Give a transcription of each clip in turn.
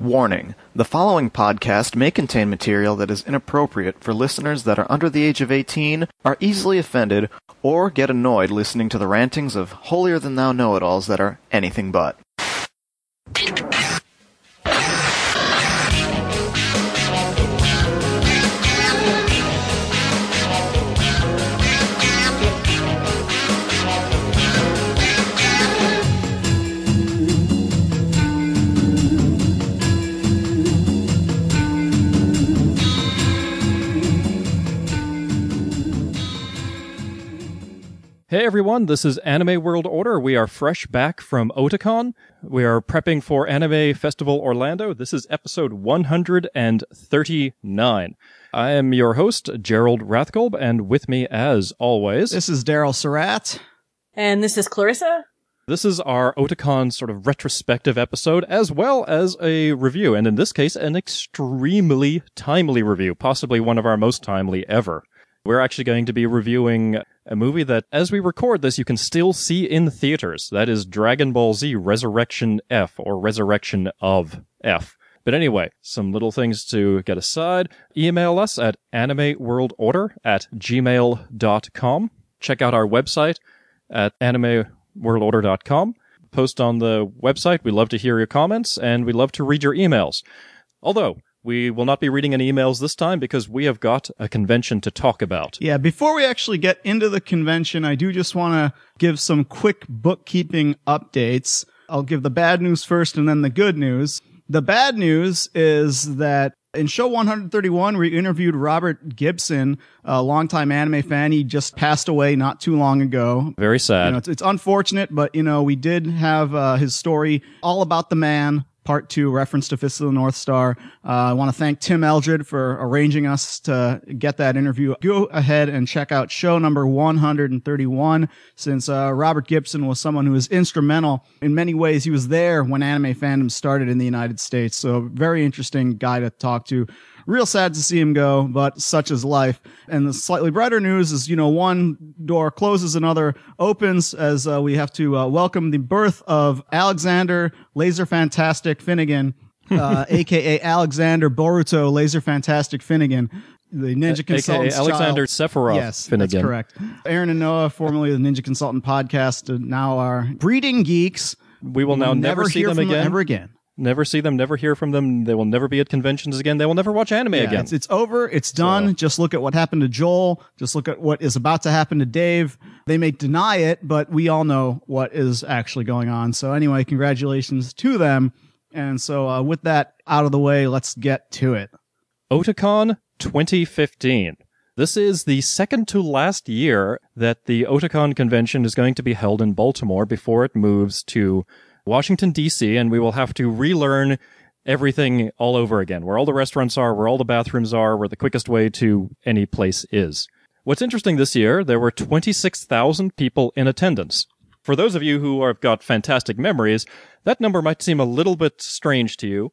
Warning the following podcast may contain material that is inappropriate for listeners that are under the age of 18, are easily offended, or get annoyed listening to the rantings of holier than thou know it alls that are anything but. Hey everyone, this is Anime World Order. We are fresh back from Otakon. We are prepping for Anime Festival Orlando. This is episode 139. I am your host, Gerald Rathkolb, and with me, as always, This is Daryl Surratt. And this is Clarissa. this is our Otakon sort of retrospective episode, as well as a review, and in this case, an extremely timely review, possibly one of our most timely ever. We're actually going to be reviewing a movie that, as we record this, you can still see in theaters. That is Dragon Ball Z Resurrection F, or Resurrection of F. But anyway, some little things to get aside. Email us at animeworldorder at gmail.com. Check out our website at animeworldorder.com. Post on the website. We love to hear your comments and we love to read your emails. Although, we will not be reading any emails this time because we have got a convention to talk about. Yeah, before we actually get into the convention, I do just want to give some quick bookkeeping updates. I'll give the bad news first and then the good news. The bad news is that in show 131, we interviewed Robert Gibson, a longtime anime fan. He just passed away not too long ago. Very sad. You know, it's, it's unfortunate, but you know, we did have uh, his story all about the man. Part two, reference to Fist of the North Star. Uh, I want to thank Tim Eldred for arranging us to get that interview. Go ahead and check out show number 131, since uh, Robert Gibson was someone who was instrumental in many ways. He was there when anime fandom started in the United States, so very interesting guy to talk to. Real sad to see him go, but such is life. And the slightly brighter news is, you know, one door closes, another opens as uh, we have to uh, welcome the birth of Alexander Laser Fantastic Finnegan, uh, aka Alexander Boruto Laser Fantastic Finnegan, the Ninja Consultant. AKA Alexander child. Sephiroth Yes, Finnegan. that's correct. Aaron and Noah, formerly the Ninja Consultant podcast, uh, now are breeding geeks. We will now We'll never, see them again. ever again. Never see them, never hear from them. They will never be at conventions again. They will never watch anime Yeah, again. It's, it's over. It's done. So- Just look at what happened to Joel. Just look at what is about to happen to Dave. They may deny it, but we all know what is actually going on. So anyway, congratulations to them. And so uh, with that out of the way, let's get to it. Otakon 2015. This is the second to last year that the Otakon convention is going to be held in Baltimore before it moves to Washington, D.C., and we will have to relearn everything all over again where all the restaurants are, where all the bathrooms are, where the quickest way to any place is. What's interesting this year, there were 26,000 people in attendance. For those of you who have got fantastic memories, that number might seem a little bit strange to you,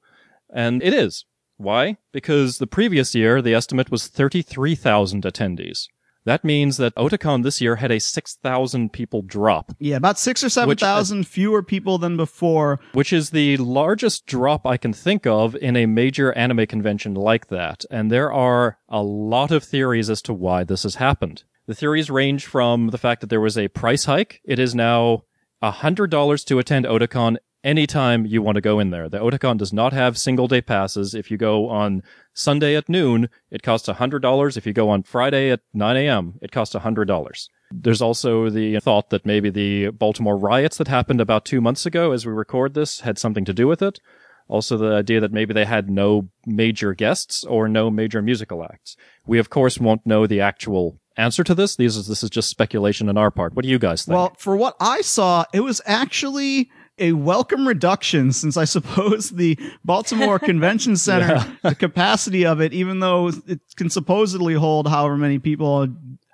and it is. Why? Because the previous year, the estimate was 33,000 attendees. That means that Otakon this year had a 6,000 people drop, Yeah, about six or seven Which, uh, thousand fewer people than before. which is the largest drop I can think of in a major anime convention like that. And there are a lot of theories as to why this has happened. The theories range from the fact that there was a price hike. It is now $100 to attend Otakon anytime you want to go in there. The Otakon does not have single day passes. If you go on Sunday at noon, it costs $100. If you go on Friday at 9 a.m., it costs $100. There's also the thought that maybe the Baltimore riots that happened about two months ago as we record this had something to do with it. Also, the idea that maybe they had no major guests or no major musical acts. We, of course, won't know the actual answer to this. Is, this is just speculation on our part. What do you guys think? Well, for what I saw, it was actually a welcome reduction since I suppose the Baltimore Convention Center, the capacity of it, even though it can supposedly hold however many people,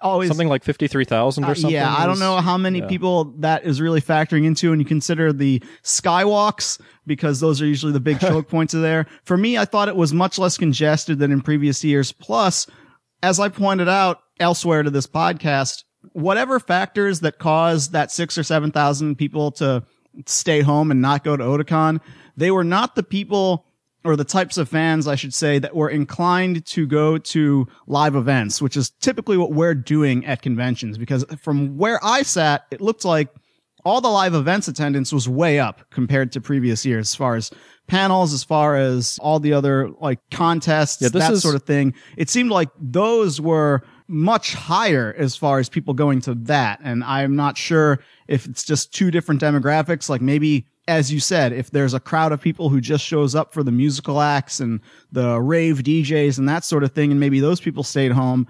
always something like 53,000 or Uh, something. yeah, I don't know how many yeah. people that is really factoring into, and you consider the skywalks because those are usually the big choke points of there. For me, I thought it was much less congested than in previous years. Plus, as I pointed out elsewhere to this podcast, whatever factors that caused that six or seven thousand people to stay home and not go to Otakon, they were not the people or the types of fans, I should say, that were inclined to go to live events, which is typically what we're doing at conventions. Because from where I sat, it looked like all the live events attendance was way up compared to previous years as far as panels, as far as all the other like contests, Yeah, that is- sort of thing. It seemed like those were much higher as far as people going to that. And I'm not sure if it's just two different demographics. Like maybe, as you said, if there's a crowd of people who just shows up for the musical acts and the rave DJs and that sort of thing, and maybe those people stayed home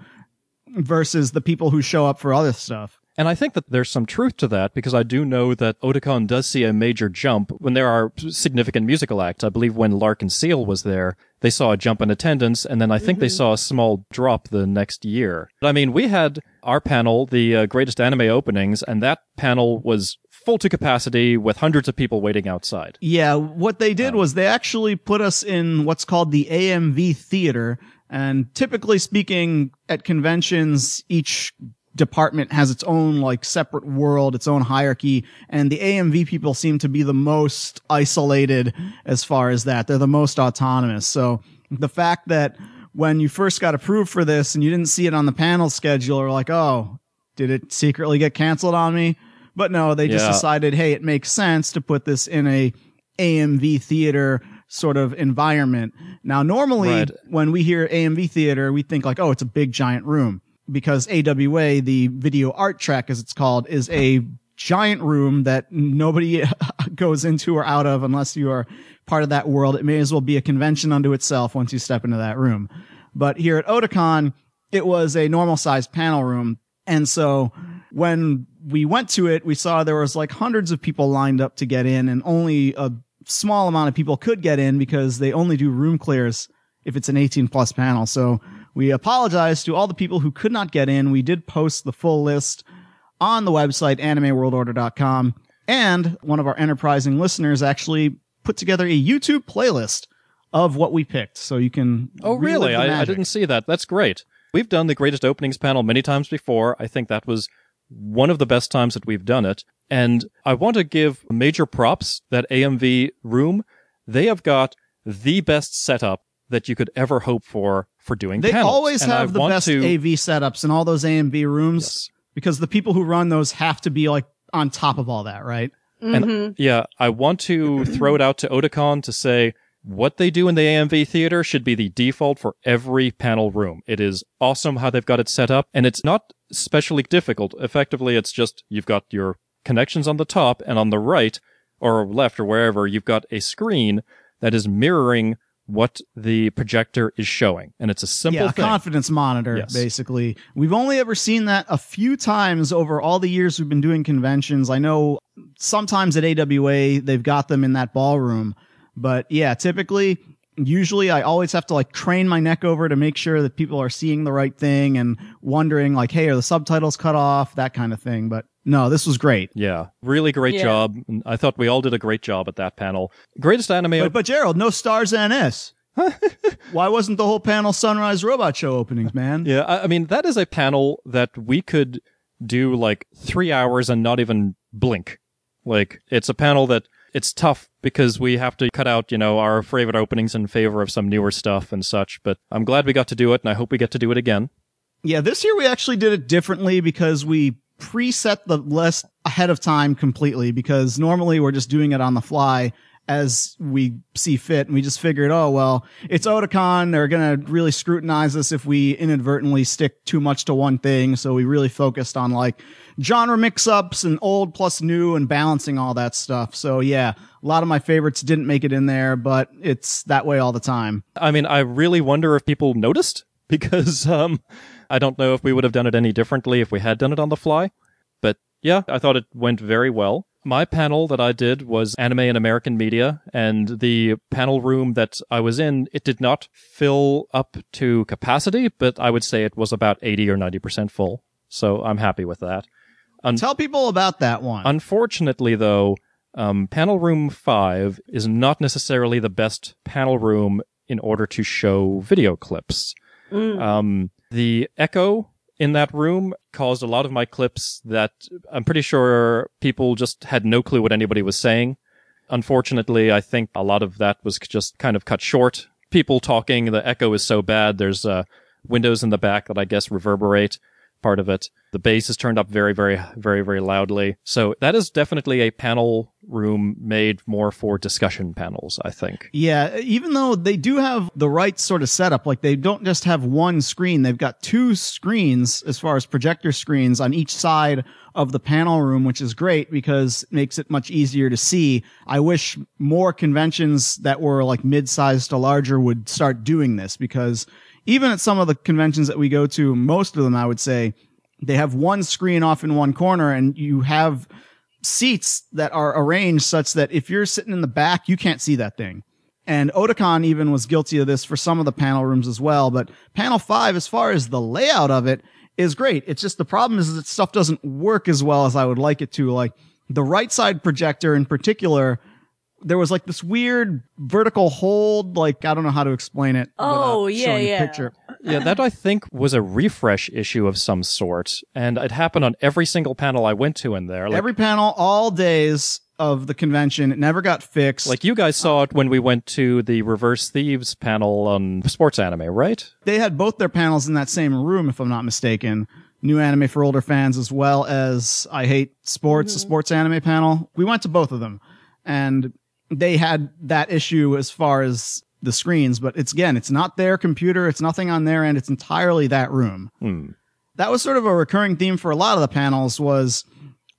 versus the people who show up for other stuff. And I think that there's some truth to that because I do know that Otakon does see a major jump when there are significant musical acts. I believe when L'Arc-en-Ciel was there, they saw a jump in attendance, and then I think they saw a small drop the next year. But I mean, we had our panel, the uh, greatest anime openings, and that panel was full to capacity with hundreds of people waiting outside. Yeah, what they did was they actually put us in what's called the AMV theater. And typically speaking, at conventions, each department has its own like separate world, its own hierarchy. And the AMV people seem to be the most isolated as far as that. They're the most autonomous. So the fact that when you first got approved for this and you didn't see it on the panel schedule or like, oh, did it secretly get canceled on me? But no, they just Yeah. decided, hey, it makes sense to put this in a AMV theater sort of environment. Now, normally Right. when we hear AMV theater, we think like, oh, it's a big giant room because AWA, the video art track as it's called, is a giant room that nobody goes into or out of unless you are part of that world. It may as well be a convention unto itself once you step into that room. But here at Otakon, it was a normal sized panel room. And so when we went to it, we saw there was like hundreds of people lined up to get in and only a small amount of people could get in because they only do room clears if it's an 18 plus panel. So we apologize to all the people who could not get in. We did post the full list on the website animeworldorder.com and one of our enterprising listeners actually put together a YouTube playlist of what we picked. So you can Oh, really? I, I didn't see that. That's great. We've done the greatest openings panel many times before. I think that was one of the best times that we've done it. And I want to give major props that AMV room. They have got the best setup that you could ever hope for for doing They panels. always And I have the best to, AV setups in all those AMV rooms Yes. because the people who run those have to be like on top of all that, right? Mm-hmm. And uh, yeah, I want to throw it out to Otakon to say what they do in the AMV theater should be the default for every panel room. It is awesome how they've got it set up, and it's not especially difficult. Effectively, it's just you've got your connections on the top, and on the right or left or wherever, you've got a screen that is mirroring what the projector is showing. And it's a simple yeah, a confidence monitor, Yes. basically. We've only ever seen that a few times over all the years we've been doing conventions. I know sometimes at AWA they've got them in that ballroom, but yeah, typically, usually I always have to like crane my neck over to make sure that people are seeing the right thing and wondering like, hey, are the subtitles cut off? That kind of thing. But no, this was great. yeah, really great Yeah. job. I thought we all did a great job at that panel. Greatest anime But, but Gerald, no stars NS. Why wasn't the whole panel Sunrise Robot Show openings, man? Yeah, I, I mean that is a panel that we could do like three hours and not even blink. Like it's a panel that it's tough because we have to cut out, you know, our favorite openings in favor of some newer stuff and such. But I'm glad we got to do it, and I hope we get to do it again. Yeah, this year we actually did it differently because we preset the list ahead of time completely because normally we're just doing it on the fly as we see fit and we just figured, oh well, it's Otakon, they're gonna really scrutinize us if we inadvertently stick too much to one thing. So we really focused on like genre mix-ups and old plus new and balancing all that stuff. So yeah, a lot of my favorites didn't make it in there, but it's that way all the time. I mean, I really wonder if people noticed because um, I don't know if we would have done it any differently if we had done it on the fly. But yeah, I thought it went very well. My panel that I did was anime and American media, and the panel room that I was in, it did not fill up to capacity, but I would say it was about 80 or 90% full. So I'm happy with that. Tell people about that one. Unfortunately, though, um, panel room five is not necessarily the best panel room in order to show video clips. Um, the echo in that room caused a lot of my clips that I'm pretty sure people just had no clue what anybody was saying. unfortunately, I think a lot of that was just kind of cut short. People talking, the echo is so bad. There's uh, windows in the back that I guess reverberate part of it. The bass is turned up very, very, very, very loudly. So that is definitely a panel room made more for discussion panels, I think. Yeah, even though they do have the right sort of setup, like they don't just have one screen, they've got two screens as far as projector screens on each side of the panel room, which is great because it makes it much easier to see. I wish more conventions that were like mid-sized to larger would start doing this because even at some of the conventions that we go to, most of them, I would say, they have one screen off in one corner and you have seats that are arranged such that if you're sitting in the back, you can't see that thing. And Otakon even was guilty of this for some of the panel rooms as well. But panel five, as far as the layout of it, is great. It's just the problem is that stuff doesn't work as well as I would like it to. Like the right side projector in particular there was like this weird vertical hold. Like I don't know how to explain it. Oh yeah, yeah. Picture. Yeah, that I think was a refresh issue of some sort, and it happened on every single panel I went to in there. Like, Every panel, all days of the convention, it never got fixed. like you guys saw it when we went to the Reverse Thieves panel on sports anime, right? they had both their panels in that same room, if I'm not mistaken. New anime for older fans, as well as I hate sports, a mm-hmm. sports anime panel. We went to both of them, and they had that issue as far as the screens. But it's again, it's not their computer, it's nothing on their end. It's entirely that room. Hmm. that was sort of a recurring theme for a lot of the panels was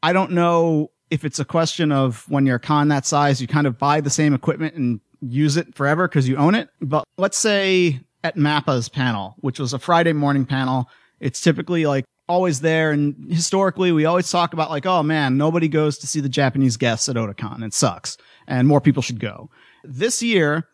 I don't know if it's a question of when you're a con that size, you kind of buy the same equipment and use it forever because you own it. But let's say at Mappa's panel, which was a Friday morning panel, it's typically like always there. And historically, we always talk about like, oh man, nobody goes to see the Japanese guests at Otakon. It sucks. And more people should go. This year,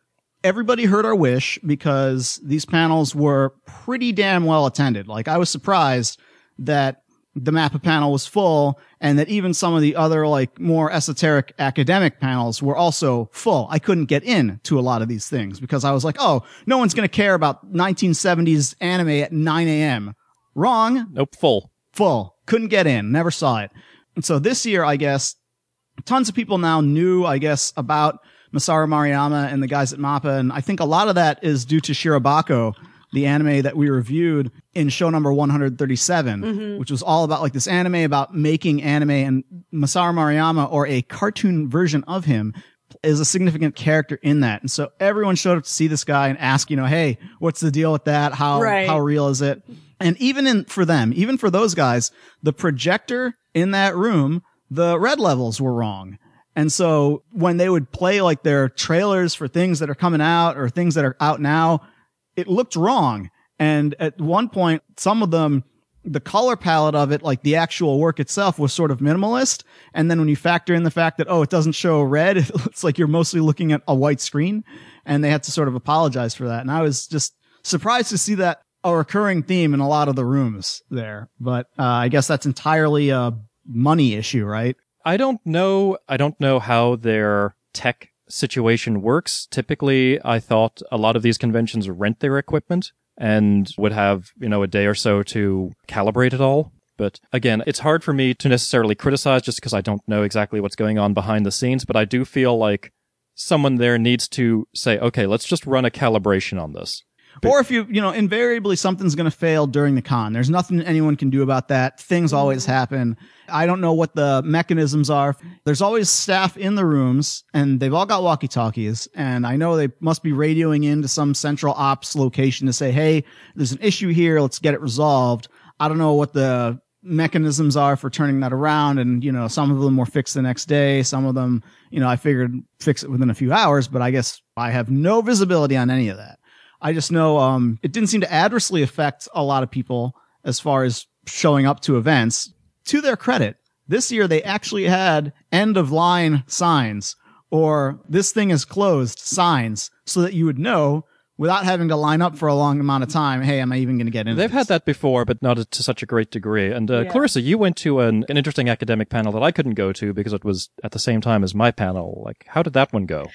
everybody heard our wish because these panels were pretty damn well attended. Like I was surprised that the Mappa panel was full and that even some of the other like more esoteric academic panels were also full. I couldn't get in to a lot of these things because I was like, oh, no one's going to care about 1970s anime at 9 a.m. Wrong Nope, full. full. Couldn't get in. Never saw it. And so this year, I guess, tons of people now knew, I guess, about Masao Maruyama and the guys at Mappa. And I think a lot of that is due to Shirobako, the anime that we reviewed in show number 137, mm-hmm. which was all about like this anime about making anime and Masao Maruyama or a cartoon version of him is a significant character in that. And so everyone showed up to see this guy and ask, you know, hey, what's the deal with that? How, Right. how real is it? And even in, for them, even for those guys, the projector in that room, the red levels were wrong. And so when they would play like their trailers for things that are coming out or things that are out now, it looked wrong. And at one point, some of them, the color palette of it, like the actual work itself was sort of minimalist. And then when you factor in the fact that, oh, it doesn't show red, it looks like you're mostly looking at a white screen. And they had to sort of apologize for that. And I was just surprised to see that a recurring theme in a lot of the rooms there. But, uh, I guess that's entirely a money issue, right? I don't know. I don't know how their tech situation works. Typically, I thought a lot of these conventions rent their equipment and would have, you know, a day or so to calibrate it all. But again, it's hard for me to necessarily criticize just because I don't know exactly what's going on behind the scenes, but I do feel like someone there needs to say, okay, let's just run a calibration on this. Or if you, you know, invariably something's going to fail during the con. There's nothing anyone can do about that. Things always mm-hmm. happen. I don't know what the mechanisms are. There's always staff in the rooms and they've all got walkie talkies. And I know they must be radioing into some central ops location to say, Hey, there's an issue here. Let's get it resolved. I don't know what the mechanisms are for turning that around. And, you know, some of them were fixed the next day. Some of them, you know, I figured fix it within a few hours, but I guess I have no visibility on any of that. I just know um, it didn't seem to adversely affect a lot of people as far as showing up to events. To their credit, this year they actually had end of line signs or this thing is closed signs so that you would know without having to line up for a long amount of time. Hey, am I even going to get in? They've had that before, but not to such a great degree. And uh, Yeah. Clarissa, you went to an, an interesting academic panel that I couldn't go to because it was at the same time as my panel. Like, how did that one go?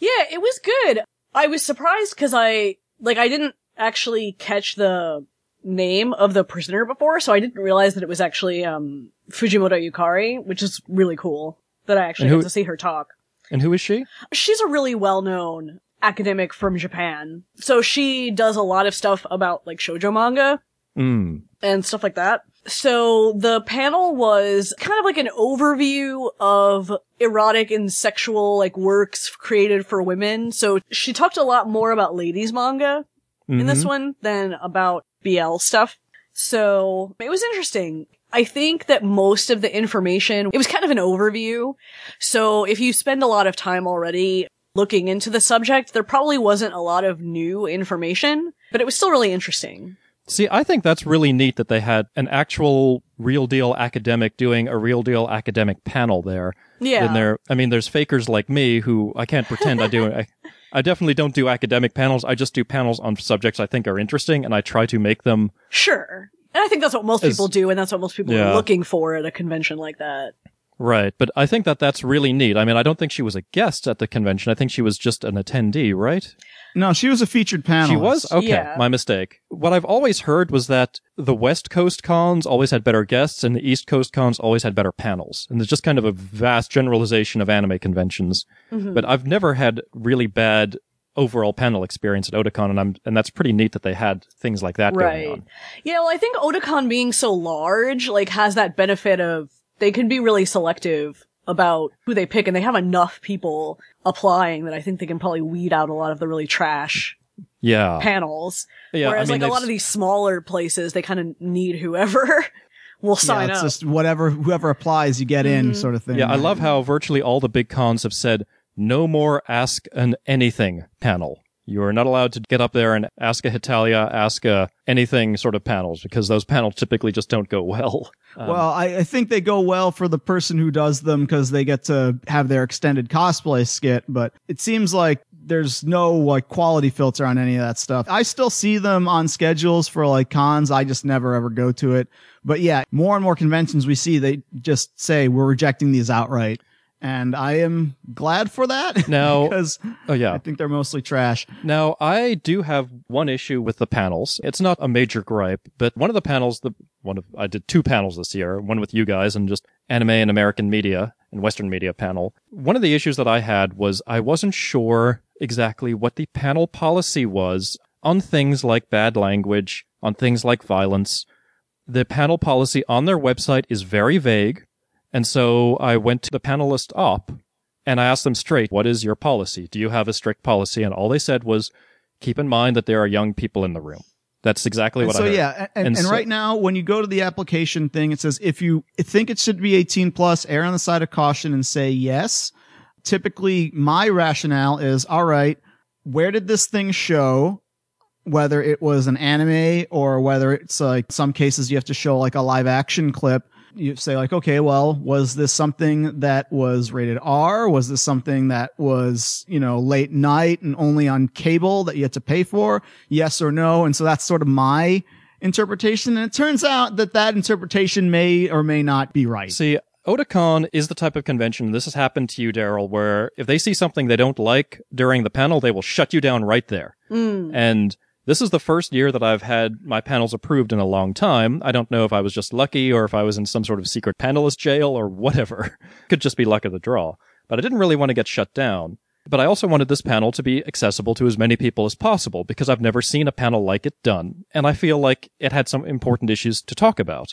Yeah, it was good. I was surprised because I, like, I didn't actually catch the name of the prisoner before, so I didn't realize that it was actually, um, Fujimoto Yukari, which is really cool that I actually who- got to see her talk. And who is she? She's a really well-known academic from Japan. So she does a lot of stuff about like shoujo manga Mm. and stuff like that. So the panel was kind of like an overview of erotic and sexual like works created for women. So she talked a lot more about ladies manga in this Mhm. one than about BL stuff. So it was interesting. I think that most of the information, it was kind of an overview. So if you spend a lot of time already looking into the subject, there probably wasn't a lot of new information, but it was still really interesting. See, I think that's really neat that they had an actual real deal academic doing a real deal academic panel there. Yeah. And there, I mean, there's fakers like me who I can't pretend I do. I, I definitely don't do academic panels. I just do panels on subjects I think are interesting, and I try to make them. Sure. And I think that's what most As- people do, and that's what most people Yeah. are looking for at a convention like that. Right, but I think that that's really neat. I mean, I don't think she was a guest at the convention. I think she was just an attendee, right? No, she was a featured panel. She was? Okay, Yeah. my mistake. What I've always heard was that the West Coast cons always had better guests and the East Coast cons always had better panels. And there's just kind of a vast generalization of anime conventions. Mm-hmm. But I've never had really bad overall panel experience at Otakon and I'm and that's pretty neat that they had things like that Right. going on. Yeah, well, I think Otakon being so large, like, has that benefit of they can be really selective about who they pick, and they have enough people applying that I think they can probably weed out a lot of the really trash Yeah. panels. yeah, Whereas, I mean, like, a lot of these smaller places, they kind of need whoever will Yeah, sign it's up. just whatever whoever applies, you get in, mm-hmm. sort of thing. Yeah, I love how virtually all the big cons have said no more ask an anything panel. You are not allowed to get up there and ask a Hetalia, ask a anything sort of panels because those panels typically just don't go well. Um, well, I, I think they go well for the person who does them because they get to have their extended cosplay skit. But it seems like there's no like quality filter on any of that stuff. I still see them on schedules for like cons. I just never ever go to it. But yeah, more and more conventions we see, they just say we're rejecting these outright. And I am glad for that. Now- because oh yeah. I think they're mostly trash. Now, I do have one issue with the panels. It's not a major gripe, but one of the panels, the one of I did two panels this year, one with you guys and just anime and American media and Western media panel. One of the issues that I had was I wasn't sure exactly what the panel policy was on things like bad language, on things like violence. The panel policy on their website is very vague. And so I went to the panelist op and I asked them straight, what is your policy? Do you have a strict policy? And all they said was, keep in mind that there are young people in the room. That's exactly And what so I heard. yeah, and, and, And and so- right now when you go to the application thing, it says if you think it should be 18 plus, err on the side of caution and say yes. Typically, my rationale is all right. Where did this thing show? Whether it was an anime or whether it's like some cases you have to show like a live action clip. You say like, okay, well, was this something that was rated R? Was this something that was, you know, late night and only on cable that you had to pay for? Yes or no? And so that's sort of my interpretation. And it turns out that that interpretation may or may not be right. See, Otakon is the type of convention, this has happened to you, Daryl, where if they see something they don't like during the panel, they will shut you down right there. Mm. And this is the first year that I've had my panels approved in a long time. I don't know if I was just lucky or if I was in some sort of secret panelist jail or whatever. Could just be luck of the draw. But I didn't really want to get shut down. But I also wanted this panel to be accessible to as many people as possible because I've never seen a panel like it done. And I feel like it had some important issues to talk about.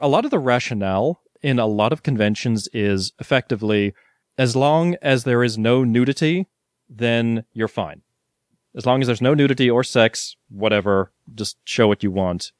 A lot of the rationale in a lot of conventions is effectively as long as there is no nudity, then you're fine. As long as there's no nudity or sex, whatever, just show what you want.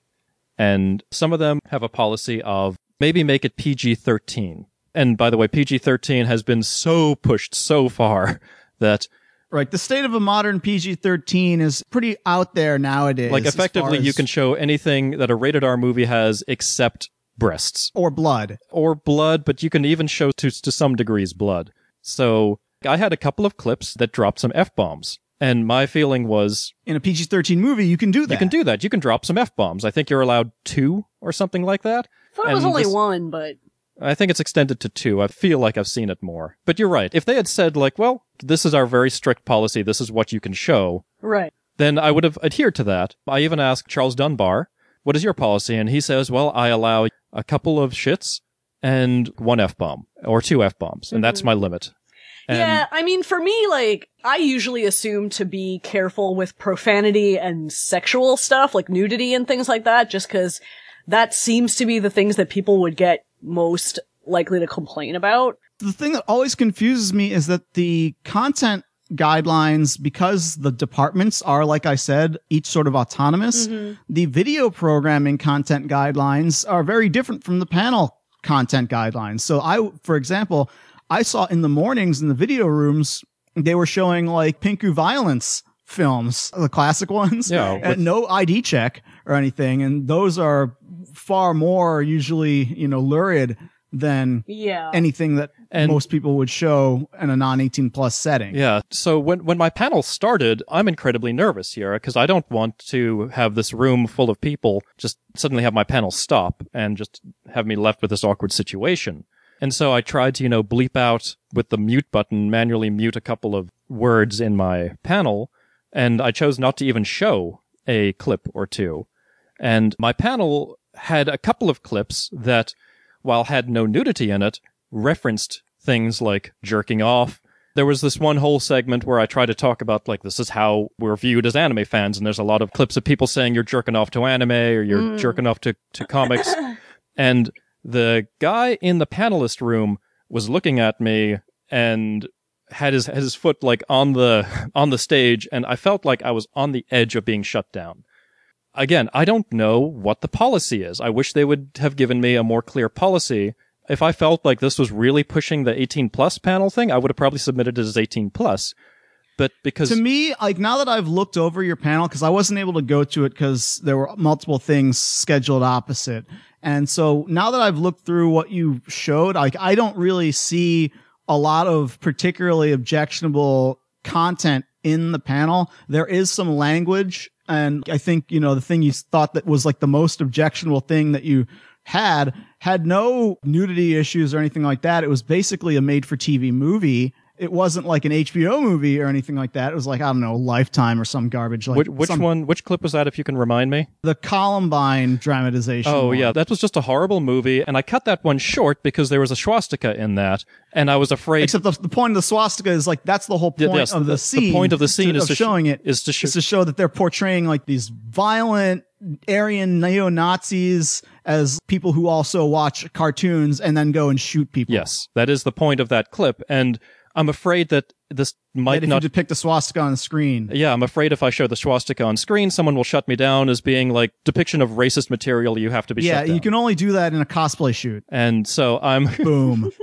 And some of them have a policy of maybe make it PG 13. And by the way, PG 13 has been so pushed so far that, Right. The state of a modern PG 13 is pretty out there nowadays. like, as effectively, you can show anything that a rated R movie has except breasts Or blood. or blood, but you can even show to, to some degrees blood. So I had a couple of clips that dropped some F bombs. And my feeling was In a PG 13 movie, you can do that. You can do that. You can drop some F bombs. I think you're allowed two or something like that. I thought it was And only this- one, but I think it's extended to two. I feel like I've seen it more. But you're right. If they had said, like, well, this is our very strict policy, this is what you can show, right. then I would have adhered to that. I even asked Charles Dunbar, what is your policy? And he says, well, I allow a couple of shits and one F bomb or two F bombs, and that's mm-hmm. my limit. And yeah, I mean, for me, like, I usually assume to be careful with profanity and sexual stuff, like nudity and things like that, just cause that seems to be the things that people would get most likely to complain about. the thing that always confuses me is that the content guidelines, because the departments are, like I said, each sort of autonomous, mm-hmm. the video programming content guidelines are very different from the panel content guidelines. So I, for example, I saw in the mornings in the video rooms, they were showing like Pinku violence films, the classic ones, Yeah, and no ID check or anything. And those are far more usually, you know, lurid than Yeah. anything that And- most people would show in a non 18 plus setting. Yeah. So when when my panel started, I'm incredibly nervous here because I don't want to have this room full of people just suddenly have my panel stop and just have me left with this awkward situation. And so I tried to, you know, bleep out with the mute button, manually mute a couple of words in my panel, and I chose not to even show a clip or two. And my panel had a couple of clips that, while had no nudity in it, referenced things like jerking off. There was this one whole segment where I tried to talk about, like, this is how we're viewed as anime fans, and there's a lot of clips of people saying you're jerking off to anime or you're mm. jerking off to, to comics. and the guy in the panelist room was looking at me and had his had his foot like on the on the stage and I felt like I was on the edge of being shut down. Again, I don't know what the policy is. I wish they would have given me a more clear policy. If I felt like this was really pushing the 18 plus panel thing, I would have probably submitted it as 18 plus. But because To me, like now that I've looked over your panel, because I wasn't able to go to it because there were multiple things scheduled opposite. And so now that I've looked through what you showed, like I don't really see a lot of particularly objectionable content in the panel. There is some language. And I think, you know, the thing you thought that was like the most objectionable thing that you had had no nudity issues or anything like that. It was basically a made for TV movie. It wasn't like an HBO movie or anything like that. It was like, I don't know, Lifetime or some garbage. Like which, which some- one, which clip was that? If you can remind me. The Columbine dramatization. Oh one. yeah, that was just a horrible movie, and I cut that one short because there was a swastika in that, and I was afraid. Except the, the point of the swastika is like that's the whole point yes, of the, the- the scene. point of the scene to- is to sh- showing it is to sh- is to show that they're portraying like these violent Aryan neo Nazis as people who also watch cartoons and then go and shoot people. yes, that is the point of that clip, and I'm afraid that this That might if not. you depict a swastika on the screen. yeah, I'm afraid if I show the swastika on screen, someone will shut me down as being like depiction of racist material. You have to be Yeah, shut down. you can only do that in a cosplay shoot. and so I'm Boom.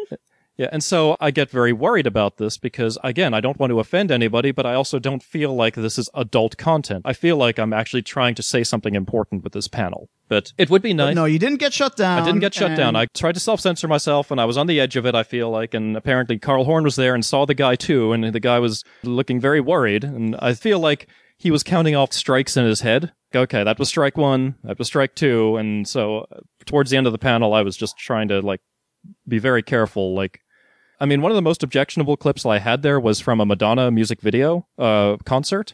Yeah, and so I get very worried about this because, again, I don't want to offend anybody, but I also don't feel like this is adult content. I feel like I'm actually trying to say something important with this panel. But it would be nice. no, you didn't get shut down. I didn't get shut down. I tried to self censor myself and I was on the edge of it, I feel like. And apparently Carl Horn was there and saw the guy too. And the guy was looking very worried. And I feel like he was counting off strikes in his head. Okay, that was strike one. That was strike two. And so uh, towards the end of the panel, I was just trying to like be very careful. Like, I mean, one of the most objectionable clips I had there was from a Madonna music video, uh, concert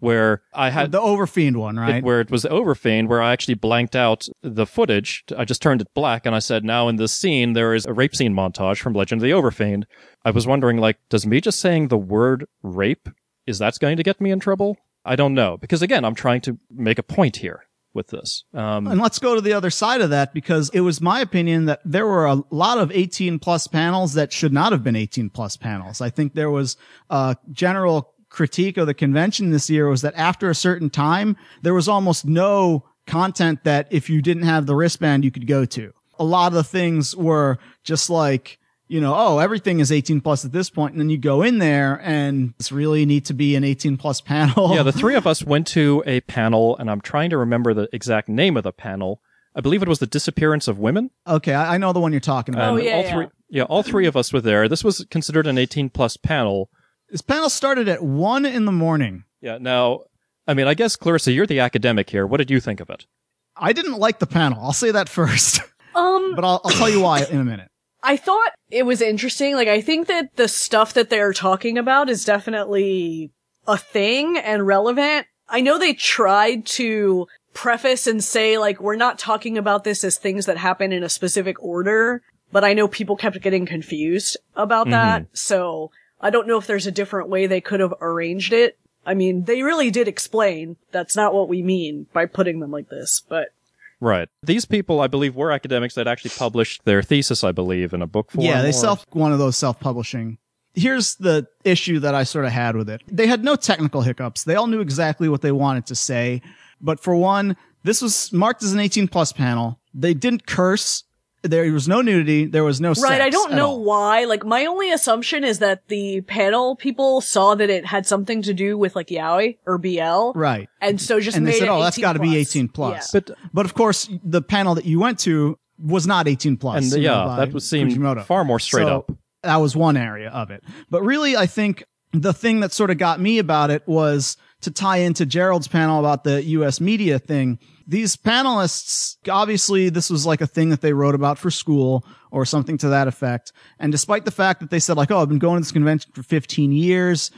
where I had the Overfiend one, right? it, where it was Overfiend, where I actually blanked out the footage. I just turned it black and I said, now in this scene, there is a rape scene montage from Legend of the Overfiend. I was wondering, like, does me just saying the word rape, is that going to get me in trouble? I don't know. Because again, I'm trying to make a point here with this. Um, And let's go to the other side of that because it was my opinion that there were a lot of 18 plus panels that should not have been 18 plus panels. I think there was a general critique of the convention this year was that after a certain time, there was almost no content that if you didn't have the wristband, you could go to. A lot of the things were just like, you know, oh, everything is 18 plus at this point, And then you go in there and it's really need to be an 18 plus panel. yeah, the three of us went to a panel, and I'm trying to remember the exact name of the panel. I believe it was the disappearance of women. okay. I, I know the one you're talking about. Oh, yeah, all yeah. three, yeah, all three of us were there. This was considered an 18 plus panel. This panel started at one in the morning. Yeah. Now, I mean, I guess Clarissa, you're the academic here. What did you think of it? I didn't like the panel. I'll say that first, Um, but I'll, I'll tell you why in a minute. I thought it was interesting. Like, I think that the stuff that they're talking about is definitely a thing and relevant. I know they tried to preface and say, like, we're not talking about this as things that happen in a specific order, but I know people kept getting confused about mm-hmm. that. So I don't know if there's a different way they could have arranged it. I mean, they really did explain that's not what we mean by putting them like this, but Right. These people, I believe, were academics that actually published their thesis, I believe, in a book form. Yeah, they or- self one of those self-publishing. Here's the issue that I sort of had with it. They had no technical hiccups. They all knew exactly what they wanted to say. But for one, this was marked as an 18 plus panel. They didn't curse. There was no nudity. There was no right. sex I don't at know all. why. Like, my only assumption is that the panel people saw that it had something to do with like yaoi or BL, Right. and so just And made they said, it "Oh, that's got to be 18 plus." plus." Yeah. But But of course, the panel that you went to was not 18 plus. and you know, yeah, by that was seemed Fujimoto. far more straight So, up. That was one area of it. But really, I think the thing that sort of got me about it was to tie into Gerald's panel about the US media thing. These panelists, obviously, this was like a thing that they wrote about for school or something to that effect. And despite the fact that they said like, oh, I've been going to this convention for 15 years,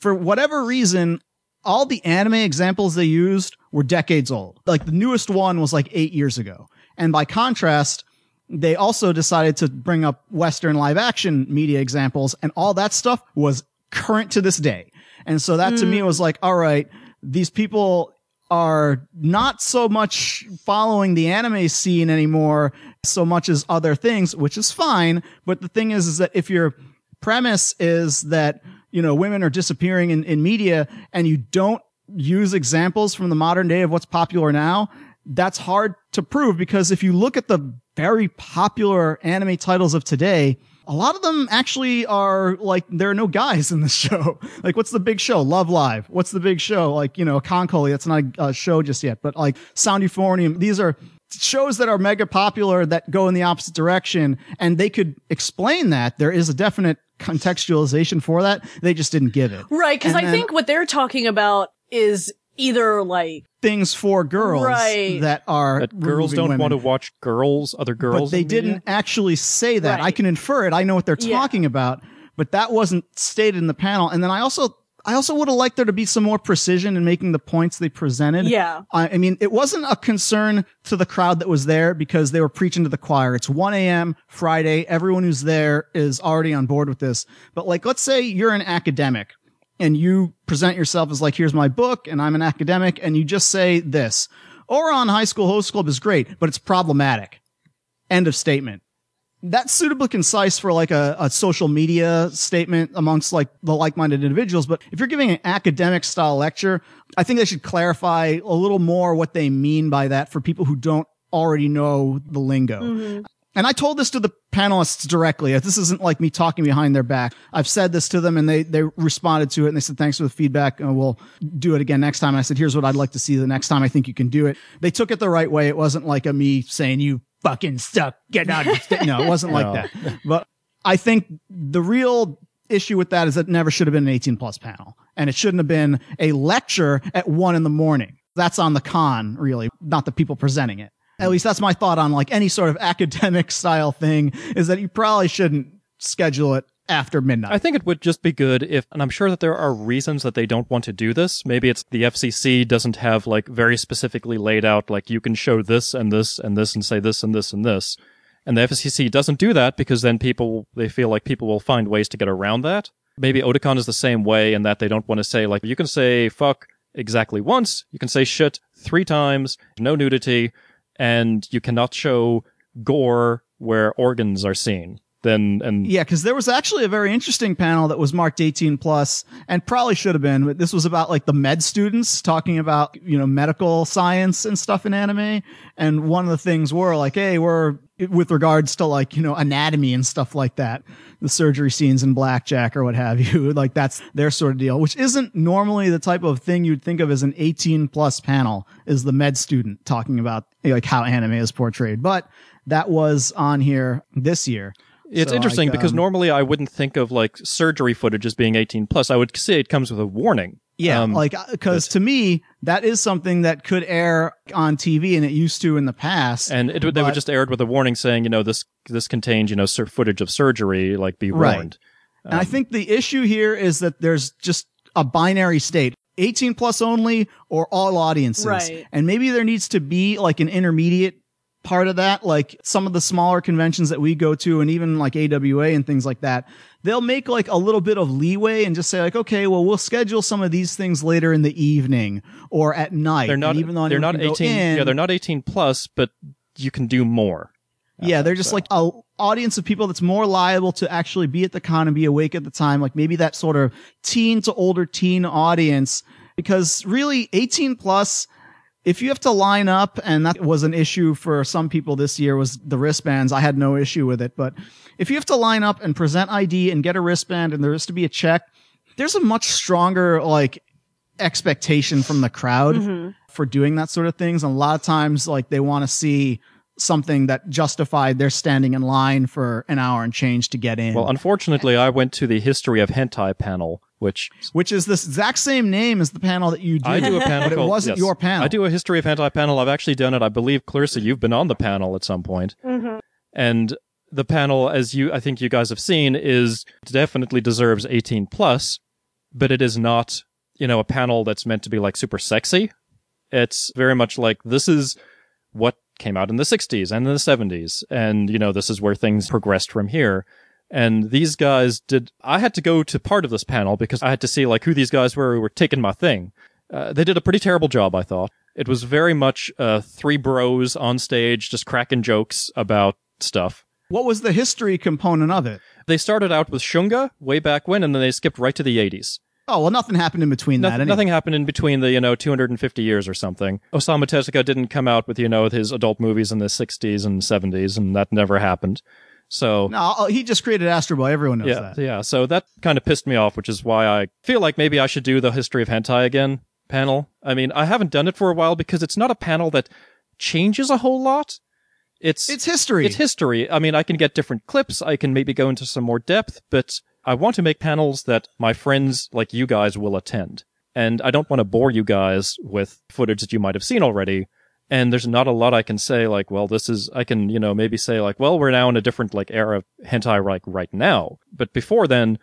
for whatever reason, all the anime examples they used were decades old. Like the newest one was like eight years ago. And by contrast, they also decided to bring up Western live action media examples and all that stuff was current to this day. And so that to me mm. was like, all right, these people are not so much following the anime scene anymore so much as other things, which is fine. But the thing is, is that if your premise is that, you know, women are disappearing in, in media and you don't use examples from the modern day of what's popular now, that's hard to prove because if you look at the very popular anime titles of today, a lot of them actually are like there are no guys in the show. Like, what's the big show? Love Live. What's the big show? Like, you know, Concoli. That's not a, a show just yet, but like Sound Euphonium. These are shows that are mega popular that go in the opposite direction, and they could explain that. There is a definite contextualization for that. They just didn't give it. Right, because I then- think what they're talking about is either like Things for girls Right. that are That girls don't women. want to watch girls, other girls. but they didn't actually say that. I can infer it. I know what they're Yeah. talking about, but that wasn't stated in the panel. And then I also, I also would have liked there to be some more precision in making the points they presented. Yeah. I, I mean, it wasn't a concern to the crowd that was there because they were preaching to the choir. It's 1 a.m. Friday. Everyone who's there is already on board with this. But like, let's say you're an academic and you present yourself as like, here's my book and I'm an academic and you just say this. Ouran High School Host Club is great, but it's problematic. End of statement. That's suitably concise for like a, a social media statement amongst like the like-minded individuals. But if you're giving an academic style lecture, I think they should clarify a little more what they mean by that for people who don't already know the lingo. Mm-hmm. And I told this to the panelists directly. This isn't like me talking behind their back. I've said this to them and they, they responded to it and they said, thanks for the feedback and we'll do it again next time. And I said, here's what I'd like to see the next time. I think you can do it. They took it the right way. It wasn't like a me saying, you fucking suck. Get out of the sta-" No, it wasn't like that. But I think the real issue with that is that it never should have been an 18 plus panel and it shouldn't have been a lecture at one in the morning. That's on the con, really, not the people presenting it. At least that's my thought on like any sort of academic style thing is that you probably shouldn't schedule it after midnight. I think it would just be good if, and I'm sure that there are reasons that they don't want to do this. Maybe it's the FCC doesn't have like very specifically laid out, like you can show this and this and this and say this and this and this. And the FCC doesn't do that because then people, they feel like people will find ways to get around that. Maybe Otakon is the same way in that they don't want to say like, you can say fuck exactly once, you can say shit three times, no nudity, and you cannot show gore where organs are seen. Then, and Yeah, because there was actually a very interesting panel that was marked 18 plus and probably should have been, but this was about like the med students talking about, you know, medical science and stuff in anime. And one of the things were like, hey, we're with regards to like, you know, anatomy and stuff like that, the surgery scenes in Blackjack or what have you. Like that's their sort of deal, which isn't normally the type of thing you'd think of as an 18 plus panel is the med student talking about like how anime is portrayed. But that was on here this year. It's So, interesting like, because um, normally I wouldn't think of like surgery footage as being 18 plus. I would say it comes with a warning. Yeah, Um, like because to me that is something that could air on TV and it used to in the past. and it, would they would just air it with a warning saying, you know, this this contains, you know, sur- footage of surgery, like be Right. warned. and I think the issue here is that there's just a binary state. 18 plus only or all audiences. Right. And maybe there needs to be like an intermediate part of that. Like some of the smaller conventions that we go to and even like AWA and things like that, they'll make like a little bit of leeway and just say like, okay, well, we'll schedule some of these things later in the evening or at night. They're not. And even though they're not eighteen. in- yeah, they're not eighteen plus, but you can do more. yeah, they're just so. like a audience of people that's more liable to actually be at the con and be awake at the time. Like maybe that sort of teen to older teen audience, because really 18 plus, if you have to line up, and that was an issue for some people this year was the wristbands. I had no issue with it, but if you have to line up and present ID and get a wristband and there is to be a check, there's a much stronger like expectation from the crowd mm-hmm. for doing that sort of things. And a lot of times, like they want to see something that justified their standing in line for an hour and change to get in. Well, unfortunately, I went to the history of hentai panel, which which is this exact same name as the panel that you do. I do a panel. but it wasn't yes. your panel. I do a history of hentai panel. I've actually done it. I believe Clarissa, you've been on the panel at some point. Mm-hmm. and the panel, as you I think you guys have seen, is definitely deserves 18 plus, but it is not you know a panel that's meant to be like super sexy. It's very much like this is what came out in the 60s and in the 70s, and you know this is where things progressed from here. And these guys did. I had to go to part of this panel because I had to see like who these guys were who were taking my thing. Uh, they did a pretty terrible job, I thought. It was very much uh, three bros on stage just cracking jokes about stuff. What was the history component of it? They started out with Shunga way back when, and then they skipped right to the 80s. Oh well, nothing happened in between Noth- that. Anyway. Nothing happened in between the, you know, 250 years or something. Osamu Tezuka didn't come out with, you know, with his adult movies in the 60s and 70s, and that never happened. So, No, oh, he just created Astro Boy. Everyone knows yeah, that. yeah. So that kind of pissed me off, which is why I feel like maybe I should do the history of hentai again panel. I mean, I haven't done it for a while because it's not a panel that changes a whole lot. It's It's history. it's history. I mean, I can get different clips. I can maybe go into some more depth, but I want to make panels that my friends like you guys will attend. And I don't want to bore you guys with footage that you might have seen already. And there's not a lot I can say, like, well, this is, I can, you know, maybe say, like, well, we're now in a different, like, era of hentai, like, right now. But before then,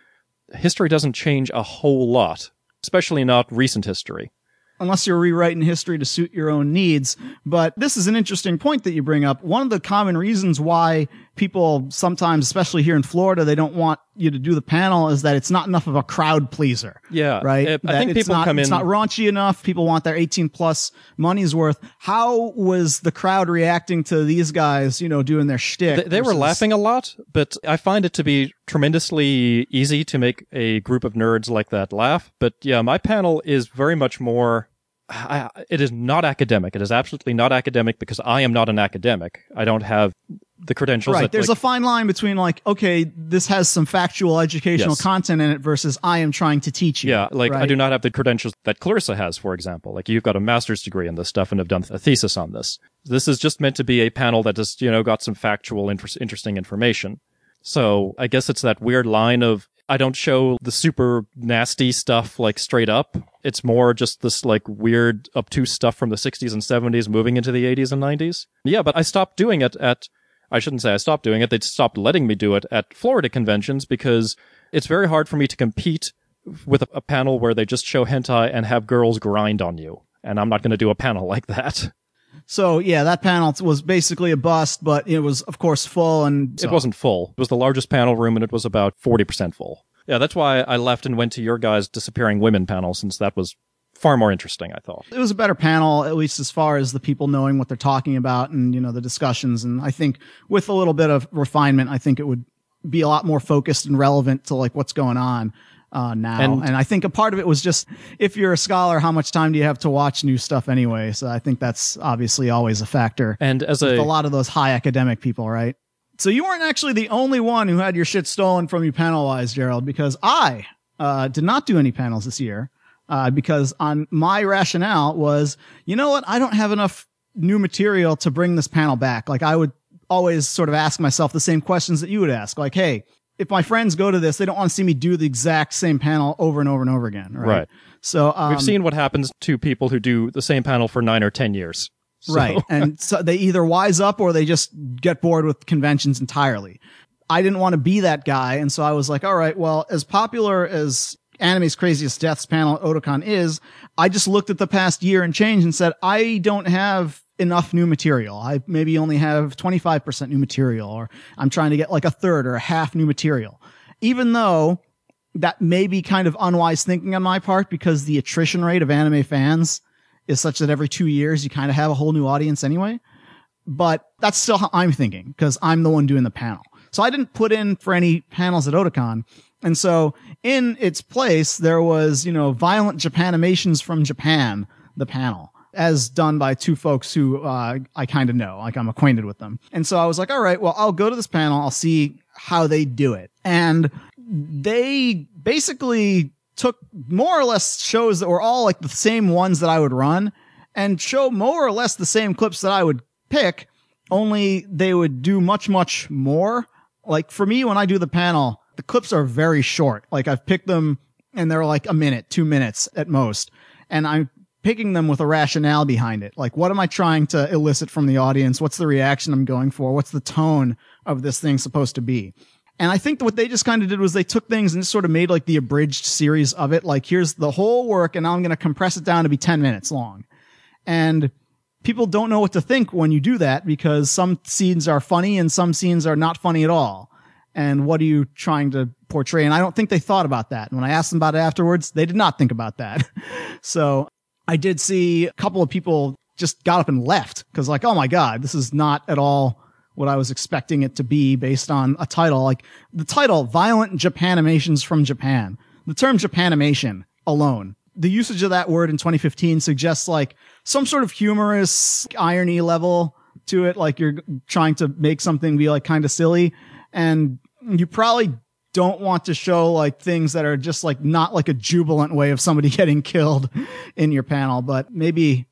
history doesn't change a whole lot, especially not recent history. unless you're rewriting history to suit your own needs. But this is an interesting point that you bring up. One of the common reasons why people sometimes, especially here in Florida, they don't want you to do the panel is that it's not enough of a crowd pleaser. Yeah. Right. Uh, I think people not, come It's not raunchy enough. People want their 18 plus money's worth. How was the crowd reacting to these guys, you know, doing their shtick? They, they were laughing a lot, but I find it to be tremendously easy to make a group of nerds like that laugh. But yeah, my panel is very much more. I, it is not academic. It is absolutely not academic because I am not an academic. I don't have the credentials. Right. that, There's like- a fine line between like, okay, this has some factual educational Yes. content in it versus I am trying to teach you. Yeah, like I do not have the credentials that Clarissa has, for example. Like you've got a master's degree in this stuff and have done a thesis on this. This is just meant to be a panel that just, you know, got some factual, inter- interesting information. So I guess it's that weird line of I don't show the super nasty stuff like straight up. It's more just this like weird obtuse stuff from the 60s and 70s moving into the 80s and 90s. Yeah, but I stopped doing it at I shouldn't say I stopped doing it. They stopped letting me do it at Florida conventions because it's very hard for me to compete with a, a panel where they just show hentai and have girls grind on you. And I'm not going to do a panel like that. So yeah, that panel was basically a bust, but it was of course full and It wasn't full. It was the largest panel room and it was about 40% full. Yeah, that's why I left and went to your guys' disappearing women panel since that was far more interesting, I thought. it was a better panel, at least as far as the people knowing what they're talking about and, you know, the discussions. And I think with a little bit of refinement, I think it would be a lot more focused and relevant to like what's going on. Uh, now. And- And, I think a part of it was just, if you're a scholar, how much time do you have to watch new stuff anyway? So I think that's obviously always a factor. And as a, a lot of those high academic people, right? So you weren't actually the only one who had your shit stolen from you panel wise, Gerald, because I uh, did not do any panels this year. Uh, because on my rationale was, you know what? I don't have enough new material to bring this panel back. Like I would always sort of ask myself the same questions that you would ask. Like, hey, if my friends go to this, they don't want to see me do the exact same panel over and over and over again. Right. Right. So um, we've seen what happens to people who do the same panel for nine or 10 years. So- Right. and so they either wise up or they just get bored with conventions entirely. I didn't want to be that guy. And so I was like, all right, well, as popular as Anime's Craziest Deaths panel at Otakon is, I just looked at the past year and changed and said, I don't have enough new material. I maybe only have 25% new material or I'm trying to get like a third or a half new material. Even though that may be kind of unwise thinking on my part because the attrition rate of anime fans is such that every two years you kind of have a whole new audience anyway. But that's still how I'm thinking because I'm the one doing the panel. So I didn't put in for any panels at Otakon. And so in its place, there was, you know, violent Japanimations from Japan, the panel as done by two folks who uh, I kind of know, like I'm acquainted with them. And so I was like, all right, well, I'll go to this panel. I'll see how they do it. And they basically took more or less shows that were all like the same ones that I would run and show more or less the same clips that I would pick, only they would do much, much more. Like for me, when I do the panel, the clips are very short. Like I've picked them and they're like a minute, two minutes at most. And I'm picking them with a rationale behind it. Like, what am I trying to elicit from the audience? What's the reaction I'm going for? What's the tone of this thing supposed to be? And I think what they just kind of did was they took things and just sort of made like the abridged series of it. Like, here's the whole work and now I'm going to compress it down to be 10 minutes long. And people don't know what to think when you do that because some scenes are funny and some scenes are not funny at all. And what are you trying to portray? And I don't think they thought about that. And when I asked them about it afterwards, they did not think about that. so I did see a couple of people just got up and left because like, oh my God, this is not at all what I was expecting it to be based on a title. Like the title, Violent Japanimations from Japan. The term Japanimation alone. The usage of that word in 2015 suggests like some sort of humorous irony level to it. Like you're trying to make something be like kind of silly. And you probably don't want to show like things that are just like not like a jubilant way of somebody getting killed in your panel, but maybe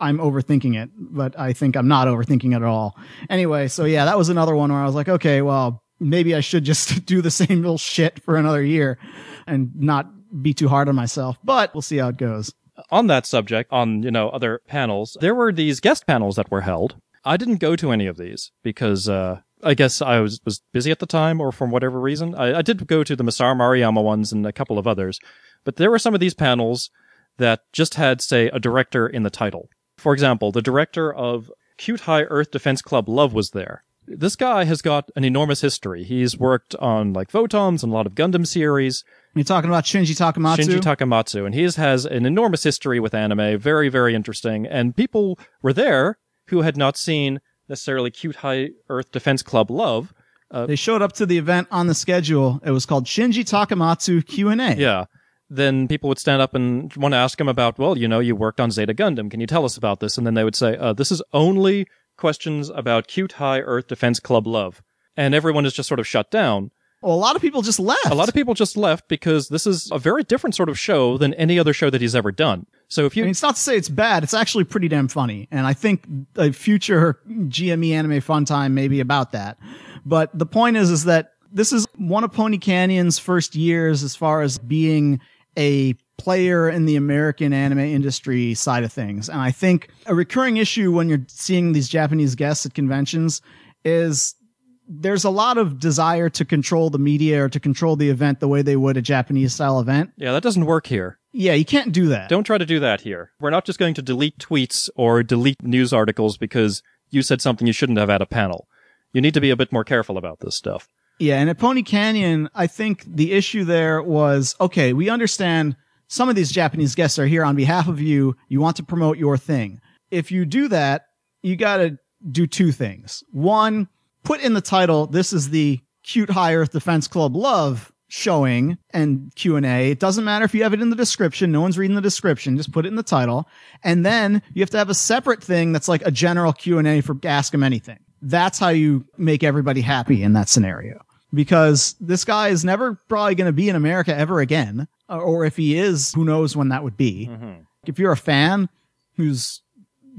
I'm overthinking it, but I think I'm not overthinking it at all. Anyway, so yeah, that was another one where I was like, okay, well, maybe I should just do the same little shit for another year and not be too hard on myself, but we'll see how it goes. On that subject, on, you know, other panels, there were these guest panels that were held. I didn't go to any of these because, uh, I guess I was, was busy at the time or from whatever reason. I, I did go to the Masao Maruyama ones and a couple of others, but there were some of these panels that just had, say, a director in the title. For example, the director of Cute High Earth Defense Club Love was there. This guy has got an enormous history. He's worked on like Photons and a lot of Gundam series. You're talking about Shinji Takamatsu? Shinji Takamatsu, and he has an enormous history with anime. Very, very interesting. And people were there who had not seen necessarily cute high Earth Defense Club love. Uh, they showed up to the event on the schedule. It was called Shinji Takamatsu Q and A. Yeah. Then people would stand up and want to ask him about, well, you know, you worked on Zeta Gundam. Can you tell us about this? And then they would say, uh, this is only questions about cute high Earth Defense Club love. And everyone is just sort of shut down. Well, a lot of people just left. A lot of people just left because this is a very different sort of show than any other show that he's ever done. So if you, it's not to say it's bad. It's actually pretty damn funny. And I think a future GME anime fun time may be about that. But the point is, is that this is one of Pony Canyon's first years as far as being a player in the American anime industry side of things. And I think a recurring issue when you're seeing these Japanese guests at conventions is there's a lot of desire to control the media or to control the event the way they would a Japanese style event. Yeah, that doesn't work here. Yeah, you can't do that. Don't try to do that here. We're not just going to delete tweets or delete news articles because you said something you shouldn't have at a panel. You need to be a bit more careful about this stuff. Yeah, and at Pony Canyon, I think the issue there was okay, we understand some of these Japanese guests are here on behalf of you. You want to promote your thing. If you do that, you got to do two things. One, put in the title, this is the cute high earth defense club love showing and Q&A. It doesn't matter if you have it in the description. No one's reading the description. Just put it in the title. And then you have to have a separate thing that's like a general Q&A for ask them anything. That's how you make everybody happy in that scenario. Because this guy is never probably going to be in America ever again. Or if he is, who knows when that would be. Mm-hmm. If you're a fan who's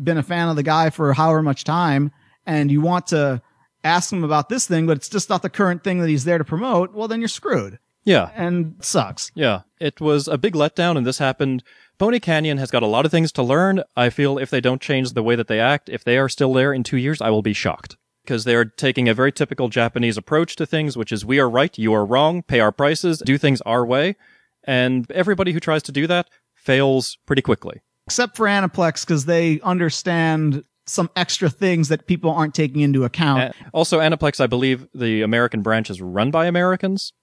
been a fan of the guy for however much time and you want to ask him about this thing, but it's just not the current thing that he's there to promote, well, then you're screwed. Yeah. And sucks. Yeah. It was a big letdown, and this happened. Pony Canyon has got a lot of things to learn. I feel if they don't change the way that they act, if they are still there in two years, I will be shocked. Because they're taking a very typical Japanese approach to things, which is we are right, you are wrong, pay our prices, do things our way. And everybody who tries to do that fails pretty quickly. Except for Aniplex, because they understand some extra things that people aren't taking into account. A- also, Aniplex, I believe the American branch is run by Americans,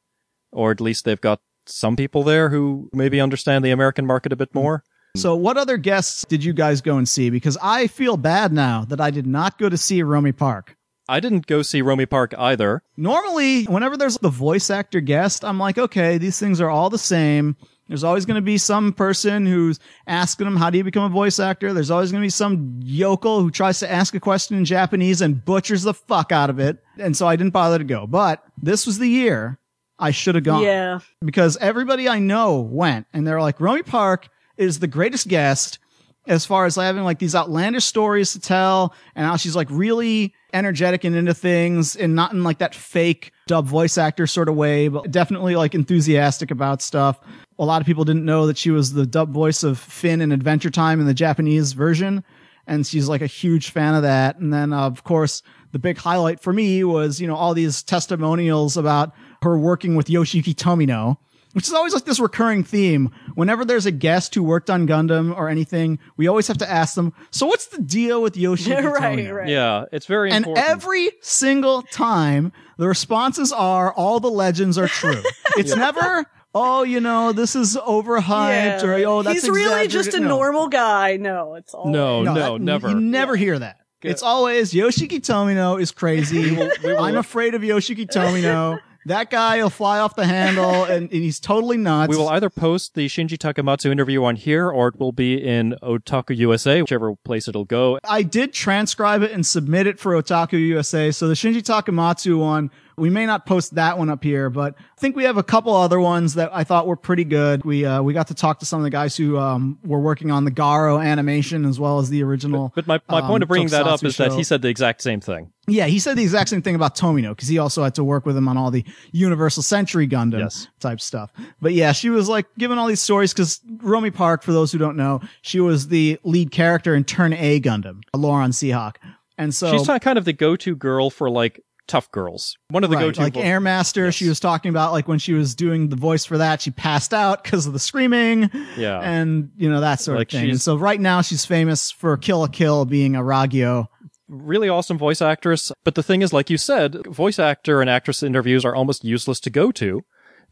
or at least they've got some people there who maybe understand the American market a bit more. So, what other guests did you guys go and see? Because I feel bad now that I did not go to see Romi Park. I didn't go see Romi Park either. Normally, whenever there's the voice actor guest, I'm like, okay, these things are all the same. There's always going to be some person who's asking them, how do you become a voice actor? There's always going to be some yokel who tries to ask a question in Japanese and butchers the fuck out of it. And so I didn't bother to go. But this was the year I should have gone. Yeah. Because everybody I know went and they're like, Romi Park is the greatest guest as far as having like these outlandish stories to tell and how she's like really energetic and into things and not in like that fake dub voice actor sort of way, but definitely like enthusiastic about stuff. A lot of people didn't know that she was the dub voice of Finn in Adventure Time in the Japanese version. And she's like a huge fan of that. And then, uh, of course, the big highlight for me was, you know, all these testimonials about her working with Yoshiyuki Tomino which is always like this recurring theme. Whenever there's a guest who worked on Gundam or anything, we always have to ask them, so what's the deal with Yoshi? right, right. Yeah, it's very important. And important. every single time, the responses are all the legends are true. It's never, oh, you know, this is overhyped or oh, that's he's really just a. No. normal guy. No, it's all No, no, that- never. You never hear that. It's always Yoshiyuki Tomino is crazy. I'm afraid of Yoshiyuki Tomino. That guy will fly off the handle and, and he's totally nuts. We will either post the Shinji Takamatsu interview on here or it will be in Otaku USA, whichever place it'll go. I did transcribe it and submit it for Otaku USA. So the Shinji Takamatsu one, we may not post that one up here, but I think we have a couple other ones that I thought were pretty good. We, uh, we got to talk to some of the guys who, um, were working on the Garo animation as well as the original. But my, my um, point of bringing that up is that he said the exact same thing. Yeah, he said the exact same thing about Tomino because he also had to work with him on all the Universal Century Gundam Yes. type stuff. But yeah, she was like giving all these stories because Romi Park, for those who don't know, she was the lead character in Turn A Gundam, Loran Cehack. And so She's kind of the go-to girl for like tough girls. One of the Right, go-to like vo- Airmaster, she was talking about like when she was doing the voice for that, she passed out because of the screaming Yeah. and you know that sort Like of thing. And so right now she's famous for Kill la Kill being a Ragyo. really awesome voice actress. But the thing is, like you said, voice actor and actress interviews are almost useless to go to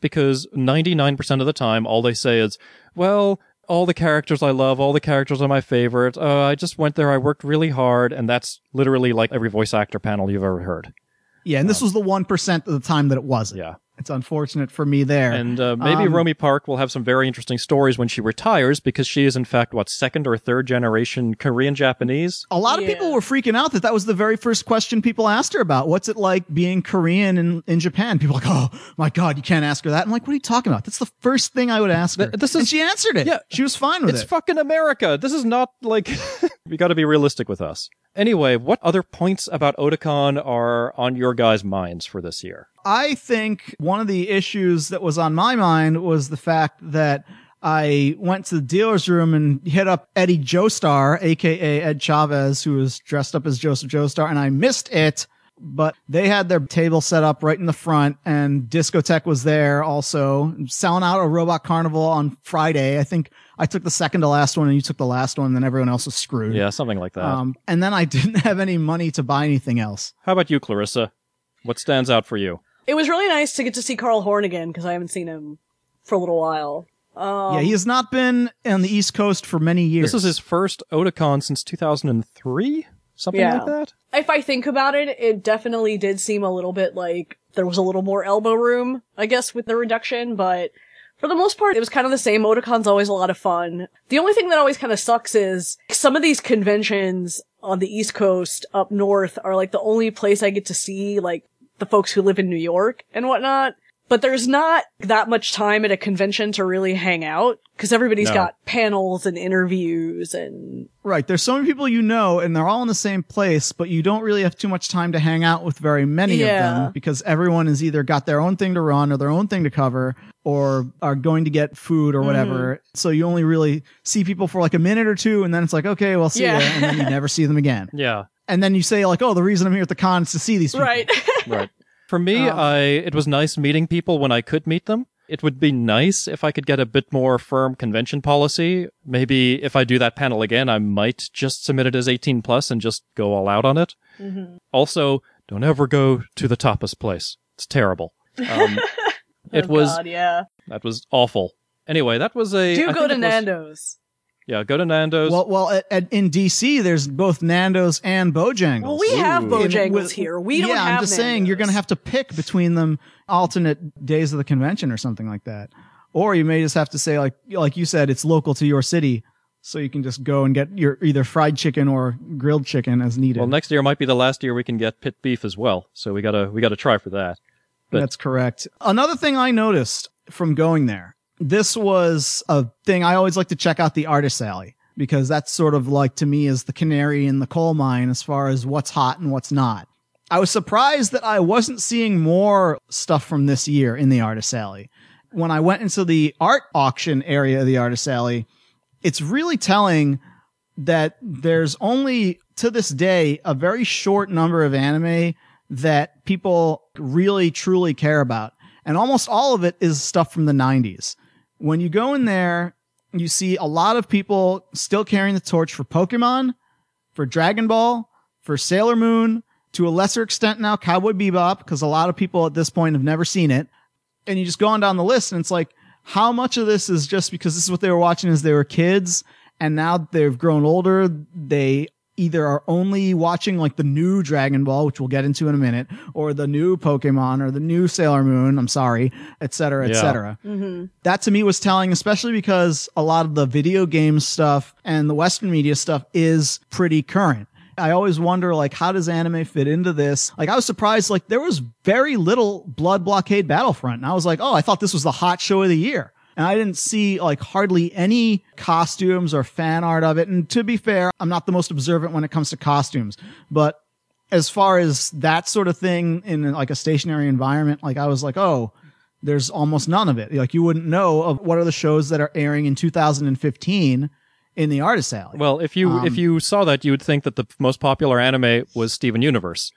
because 99% of the time, all they say is, well, all the characters I love, all the characters are my favorite. Uh, I just went there. I worked really hard. And that's literally like every voice actor panel you've ever heard. Yeah, and this was the one percent of the time that it wasn't. Yeah. It's unfortunate for me there. And uh, maybe Um, Romi Park will have some very interesting stories when she retires because she is, in fact, what, second or third generation Korean Japanese? a lot of people were freaking out that that was the very first question people asked her about. What's it like being Korean in, in Japan? People are like, oh my God, you can't ask her that. I'm like, what are you talking about? That's the first thing I would ask her. Th- this and is- she answered it. Yeah. She was fine with It's it. It's fucking America. This is not like we got to be realistic with us. Anyway, what other points about Otakon are on your guys' minds for this year? I think one of the issues that was on my mind was the fact that I went to the dealer's room and hit up Eddie Joestar, aka Ed Chavez, who was dressed up as Joseph Joestar, and I missed it. But they had their table set up right in the front, and Discotek was there also selling out a Robot Carnival on Friday. I think I took the second to last one, and you took the last one, and then everyone else was screwed. Yeah, something like that. Um, and then I didn't have any money to buy anything else. How about you, Clarissa? What stands out for you? It was really nice to get to see Carl Horn again because I haven't seen him for a little while. Um, yeah, he has not been on the East Coast for many years. This is his first Otakon since 2003? Something Yeah. like that? if I think about it, it definitely did seem a little bit like there was a little more elbow room, I guess, with the reduction, but for the most part, it was kind of the same. Otakon's always a lot of fun. The only thing that always kind of sucks is some of these conventions on the East Coast up north are like the only place I get to see like the folks who live in New York and whatnot. But there's not that much time at a convention to really hang out because everybody's No. got panels and interviews and right. There's so many people you know, and they're all in the same place, but you don't really have too much time to hang out with very many of them because everyone has either got their own thing to run or their own thing to cover or are going to get food or whatever. Mm-hmm. So you only really see people for like a minute or two, and then it's like, okay, well, see Yeah. ya, and then you never see them again. Yeah. And then you say like, oh, the reason I'm here at the con is to see these people. right. Right. For me, Um, I it was nice meeting people when I could meet them. It would be nice if I could get a bit more firm convention policy. Maybe if I do that panel again, I might just submit it as 18 plus and just go all out on it. Mm-hmm. Also, don't ever go to the tapas place. It's terrible. Um, it Oh, was God, yeah. that was awful. Anyway, that was a. Do I go to it Nando's. Yeah, go to Nando's. Well, well, at, at, in DC, there's both Nando's and Bojangles. Well, we have Ooh. Bojangles With- here. We don't yeah, have I'm just saying you're going to have to pick between them alternate days of the convention or something like that. Or you may just have to say like like you said it's local to your city so you can just go and get your either fried chicken or grilled chicken as needed. well, next year might be the last year we can get pit beef as well. So we gotta we gotta try for that. but- That's correct. Another thing I noticed from going there, this was a thing I always like to check out the artist alley because that's sort of like to me is the canary in the coal mine as far as what's hot and what's not. I was surprised that I wasn't seeing more stuff from this year in the artist alley. When I went into the art auction area of the artist alley, it's really telling that there's only to this day a very short number of anime that people really truly care about. And almost all of it is stuff from the 90s. When you go in there, you see a lot of people still carrying the torch for Pokemon, for Dragon Ball, for Sailor Moon, to a lesser extent now Cowboy Bebop, because a lot of people at this point have never seen it. And you just go on down the list and it's like, how much of this is just because this is what they were watching as they were kids and now they've grown older, they either are only watching like the new Dragon Ball, which we'll get into in a minute, or the new Pokemon or the new Sailor Moon, I'm sorry, et cetera, et Yeah. cetera. Mm-hmm. That to me was telling, especially because a lot of the video game stuff and the Western media stuff is pretty current. I always wonder, like, how does anime fit into this? Like, I was surprised, like, there was very little Blood Blockade Battlefront. And I was like, oh, I thought this was the hot show of the year. And I didn't see, like, hardly any costumes or fan art of it. And to be fair, I'm not the most observant when it comes to costumes, but as far as that sort of thing in like a stationary environment, like I was like, oh, there's almost none of it. Like you wouldn't know of what are the shows that are airing in 2015 in the artist alley. Well, if you Um, if you saw that, you would think that the most popular anime was Steven Universe.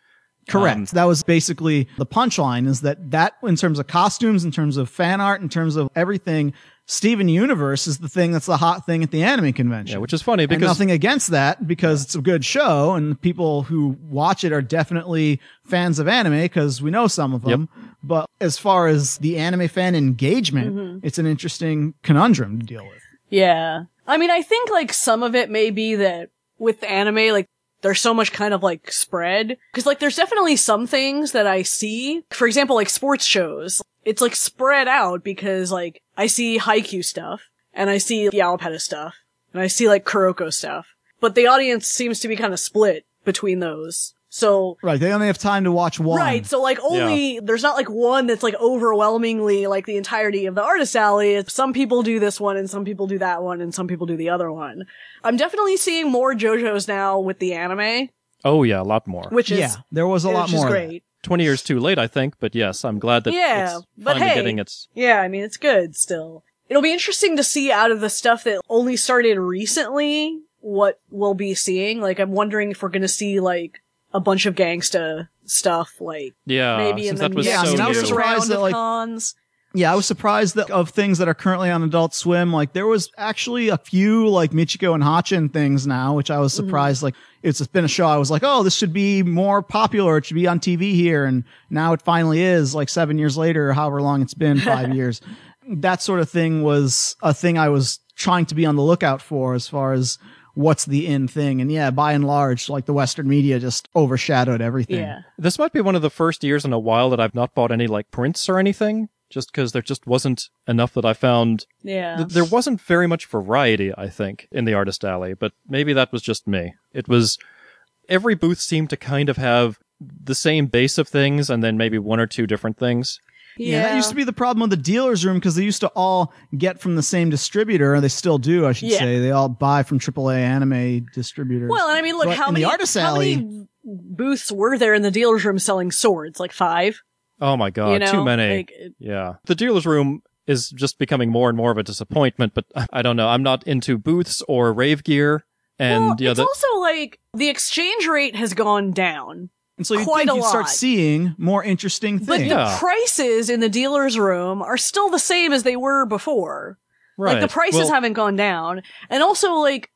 Correct. um, that was basically the punchline is that that in terms of costumes, in terms of fan art, in terms of everything, Steven Universe is the thing that's the hot thing at the anime convention. Yeah, which is funny and because nothing against that because it's a good show and people who watch it are definitely fans of anime because we know some of them. But as far as the anime fan engagement, Mm-hmm. it's an interesting conundrum to deal with. Yeah. I mean, I think like some of it may be that with anime, like there's so much kind of like spread. Cause like there's definitely some things that I see. For example, like sports shows. It's like spread out because like I see Haikyuu stuff and I see Yowapeda stuff and I see like Kuroko stuff. But the audience seems to be kind of split between those. So Right. They only have time to watch one. Right. So like only there's not like one that's like overwhelmingly like the entirety of the artist alley. Some people do this one and some people do that one and some people do the other one. I'm definitely seeing more JoJo's now with the anime, oh yeah, a lot more. which is yeah. There was a lot which more. of great. Twenty years too late, I think, but yes, I'm glad that Yeah, it's but finally hey. getting its. Yeah, I mean it's good still. It'll be interesting to see out of the stuff that only started recently what we'll be seeing. Like I'm wondering if we're gonna see like a bunch of gangsta stuff like Yeah, maybe in the that was Yeah, I so mean, I was new. surprised that, of like- cons. Yeah, I was surprised that of things that are currently on Adult Swim. Like there was actually a few like Michiko and Hatchin things now, which I was Mm-hmm. surprised. Like it's been a show. I was like, oh, this should be more popular. It should be on TV here, and now it finally is. Like seven years later, however long it's been, five years. That sort of thing was a thing I was trying to be on the lookout for as far as what's the in thing. And yeah, by and large, like the Western media just overshadowed everything. Yeah. This might be one of the first years in a while that I've not bought any like prints or anything, just because there just wasn't enough that I found. Yeah. Th- there wasn't very much variety, I think, in the artist alley, but maybe that was just me. It was every booth seemed to kind of have the same base of things, and then maybe one or two different things. Yeah, that used to be the problem with the dealer's room because they used to all get from the same distributor. And they still do, I should Yeah. say. They all buy from AAA anime distributors. Well, and I mean, look, But how in the many artist how alley- many booths were there in the dealer's room selling swords? Like five. Oh my god, you know, too many. Like, Yeah. The dealer's room is just becoming more and more of a disappointment, but I don't know. I'm not into booths or rave gear. And well, yeah, it's the, also like the exchange rate has gone down. And so you Quite think you start seeing more interesting But things. Yeah. the prices in the dealer's room are still the same as they were before. Right. Like the prices Well, haven't gone down. And also like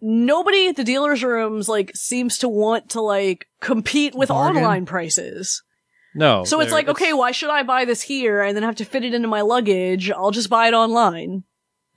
nobody at the dealer's rooms like seems to want to like compete with Bargain. online prices. No. So it's like, okay, why should I buy this here and then have to fit it into my luggage? I'll just buy it online.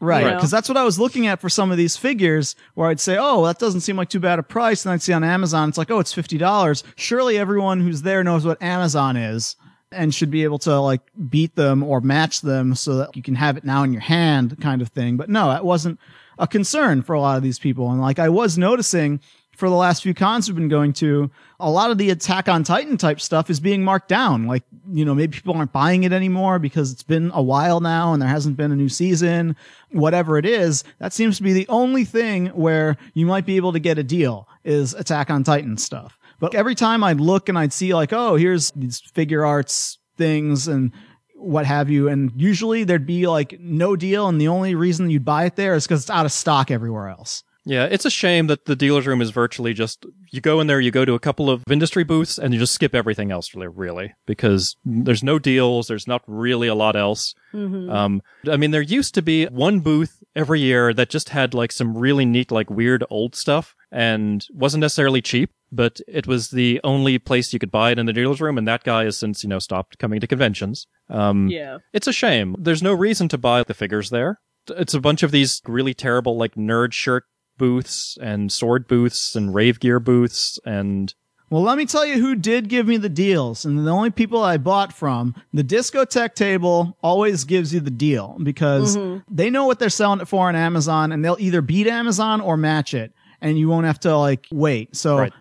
Right, You know? because that's what I was looking at for some of these figures, where I'd say, "Oh, that doesn't seem like too bad a price," and I'd see on Amazon, it's like, "Oh, it's fifty dollars." Surely everyone who's there knows what Amazon is and should be able to like beat them or match them so that you can have it now in your hand, kind of thing. But no, that wasn't a concern for a lot of these people, and like I was noticing for the last few cons we've been going to, a lot of the Attack on Titan type stuff is being marked down. Like, you know, maybe people aren't buying it anymore because it's been a while now and there hasn't been a new season, whatever it is. That seems to be the only thing where you might be able to get a deal is Attack on Titan stuff. But every time I'd look and I'd see like, oh, here's these figure arts things and what have you. And usually there'd be like no deal. And the only reason you'd buy it there is because it's out of stock everywhere else. Yeah, it's a shame that the dealer's room is virtually just you go in there, you go to a couple of industry booths, and you just skip everything else, really, really, because there's no deals, there's not really a lot else. Um, I mean, there used to be one booth every year that just had like some really neat, like weird old stuff, and wasn't necessarily cheap, but it was the only place you could buy it in the dealer's room, and that guy has since you know stopped coming to conventions. Um, Yeah. it's a shame. There's no reason to buy the figures there. It's a bunch of these really terrible, like, nerd shirt booths and sword booths and rave gear booths and Well, let me tell you who did give me the deals. And the only people I bought from, the Discotek table always gives you the deal because mm-hmm. they know what they're selling it for on Amazon and they'll either beat Amazon or match it and you won't have to like wait. So Right.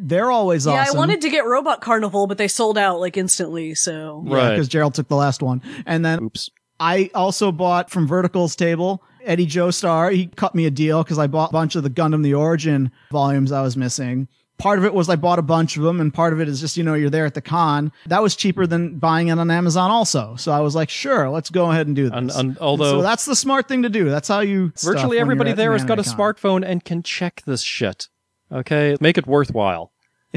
they're always Yeah, awesome. I wanted to get Robot Carnival, but they sold out like instantly, so. Right. because Gerald took the last one. And then oops. I also bought from Vertical's table, Eddie Joestar. He cut me a deal because I bought a bunch of the Gundam The Origin volumes I was missing. Part of it was I bought a bunch of them, and part of it is just, you know, you're there at the con. That was cheaper than buying it on Amazon also. So I was like, sure, let's go ahead and do this. And- and And although- so that's the smart thing to do. That's how you Virtually everybody there has got a con. smartphone and can check this shit. Okay? Make it worthwhile.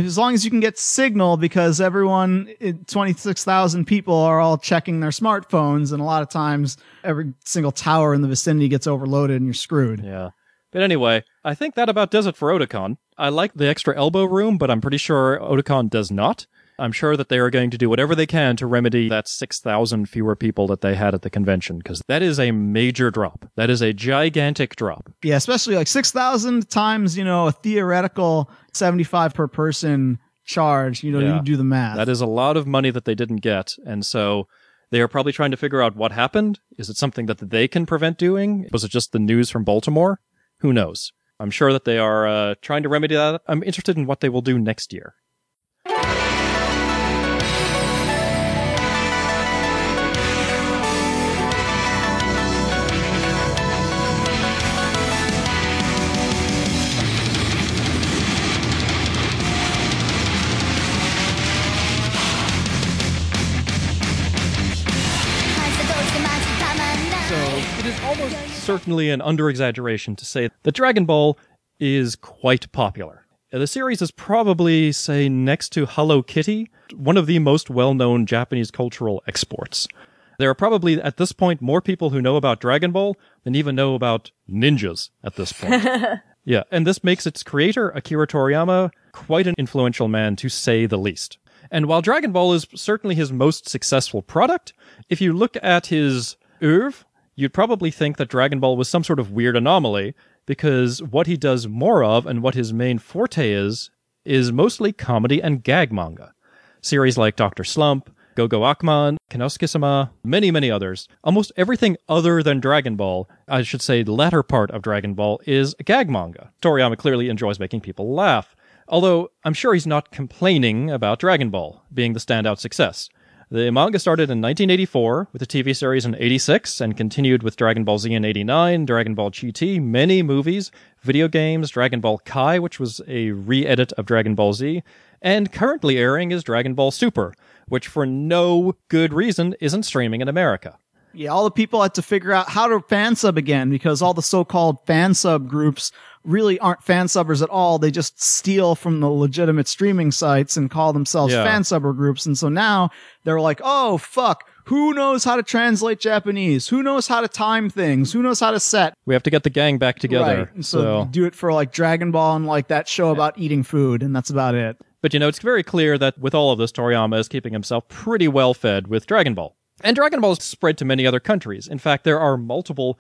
As long as you can get signal, because everyone, 26,000 people are all checking their smartphones, and a lot of times every single tower in the vicinity gets overloaded and you're screwed. Yeah. But anyway, I think that about does it for Otakon. I like the extra elbow room, but I'm pretty sure Otakon does not. I'm sure that they are going to do whatever they can to remedy that 6,000 fewer people that they had at the convention, because that is a major drop. That is a gigantic drop. Yeah, especially like 6,000 times, you know, a theoretical 75 per person charge. You know, Yeah. you do the math. That is a lot of money that they didn't get. And so they are probably trying to figure out what happened. Is it something that they can prevent doing? Was it just the news from Baltimore? Who knows? I'm sure that they are uh, trying to remedy that. I'm interested in what they will do next year. Certainly an under-exaggeration to say that Dragon Ball is quite popular. The series is probably, say, next to Hello Kitty, one of the most well-known Japanese cultural exports. There are probably, at this point, more people who know about Dragon Ball than even know about ninjas at this point. yeah, and this makes its creator, Akira Toriyama, quite an influential man, to say the least. And while Dragon Ball is certainly his most successful product, if you look at his oeuvre, you'd probably think that Dragon Ball was some sort of weird anomaly, because what he does more of and what his main forte is, is mostly comedy and gag manga. Series like Dr. Slump, Gogo Akman, Kennosuke-sama, many, many others. Almost everything other than Dragon Ball, I should say the latter part of Dragon Ball, is gag manga. Toriyama clearly enjoys making people laugh. Although, I'm sure he's not complaining about Dragon Ball being the standout success. The manga started in 1984 with a TV series in 86 and continued with Dragon Ball Z in 89, Dragon Ball GT, many movies, video games, Dragon Ball Kai, which was a re-edit of Dragon Ball Z, and currently airing is Dragon Ball Super, which for no good reason isn't streaming in America. Yeah, all the people had to figure out how to fan sub again because all the so-called fan sub groups really aren't fan subbers at all. They just steal from the legitimate streaming sites and call themselves Yeah. fan subber groups. And so now they're like, oh, fuck. Who knows how to translate Japanese? Who knows how to time things? Who knows how to set? We have to get the gang back together. Right. So, so do it for like Dragon Ball and like that show about eating food. And that's about it. But you know, it's very clear that with all of this, Toriyama is keeping himself pretty well fed with Dragon Ball. And Dragon Ball is spread to many other countries. In fact, there are multiple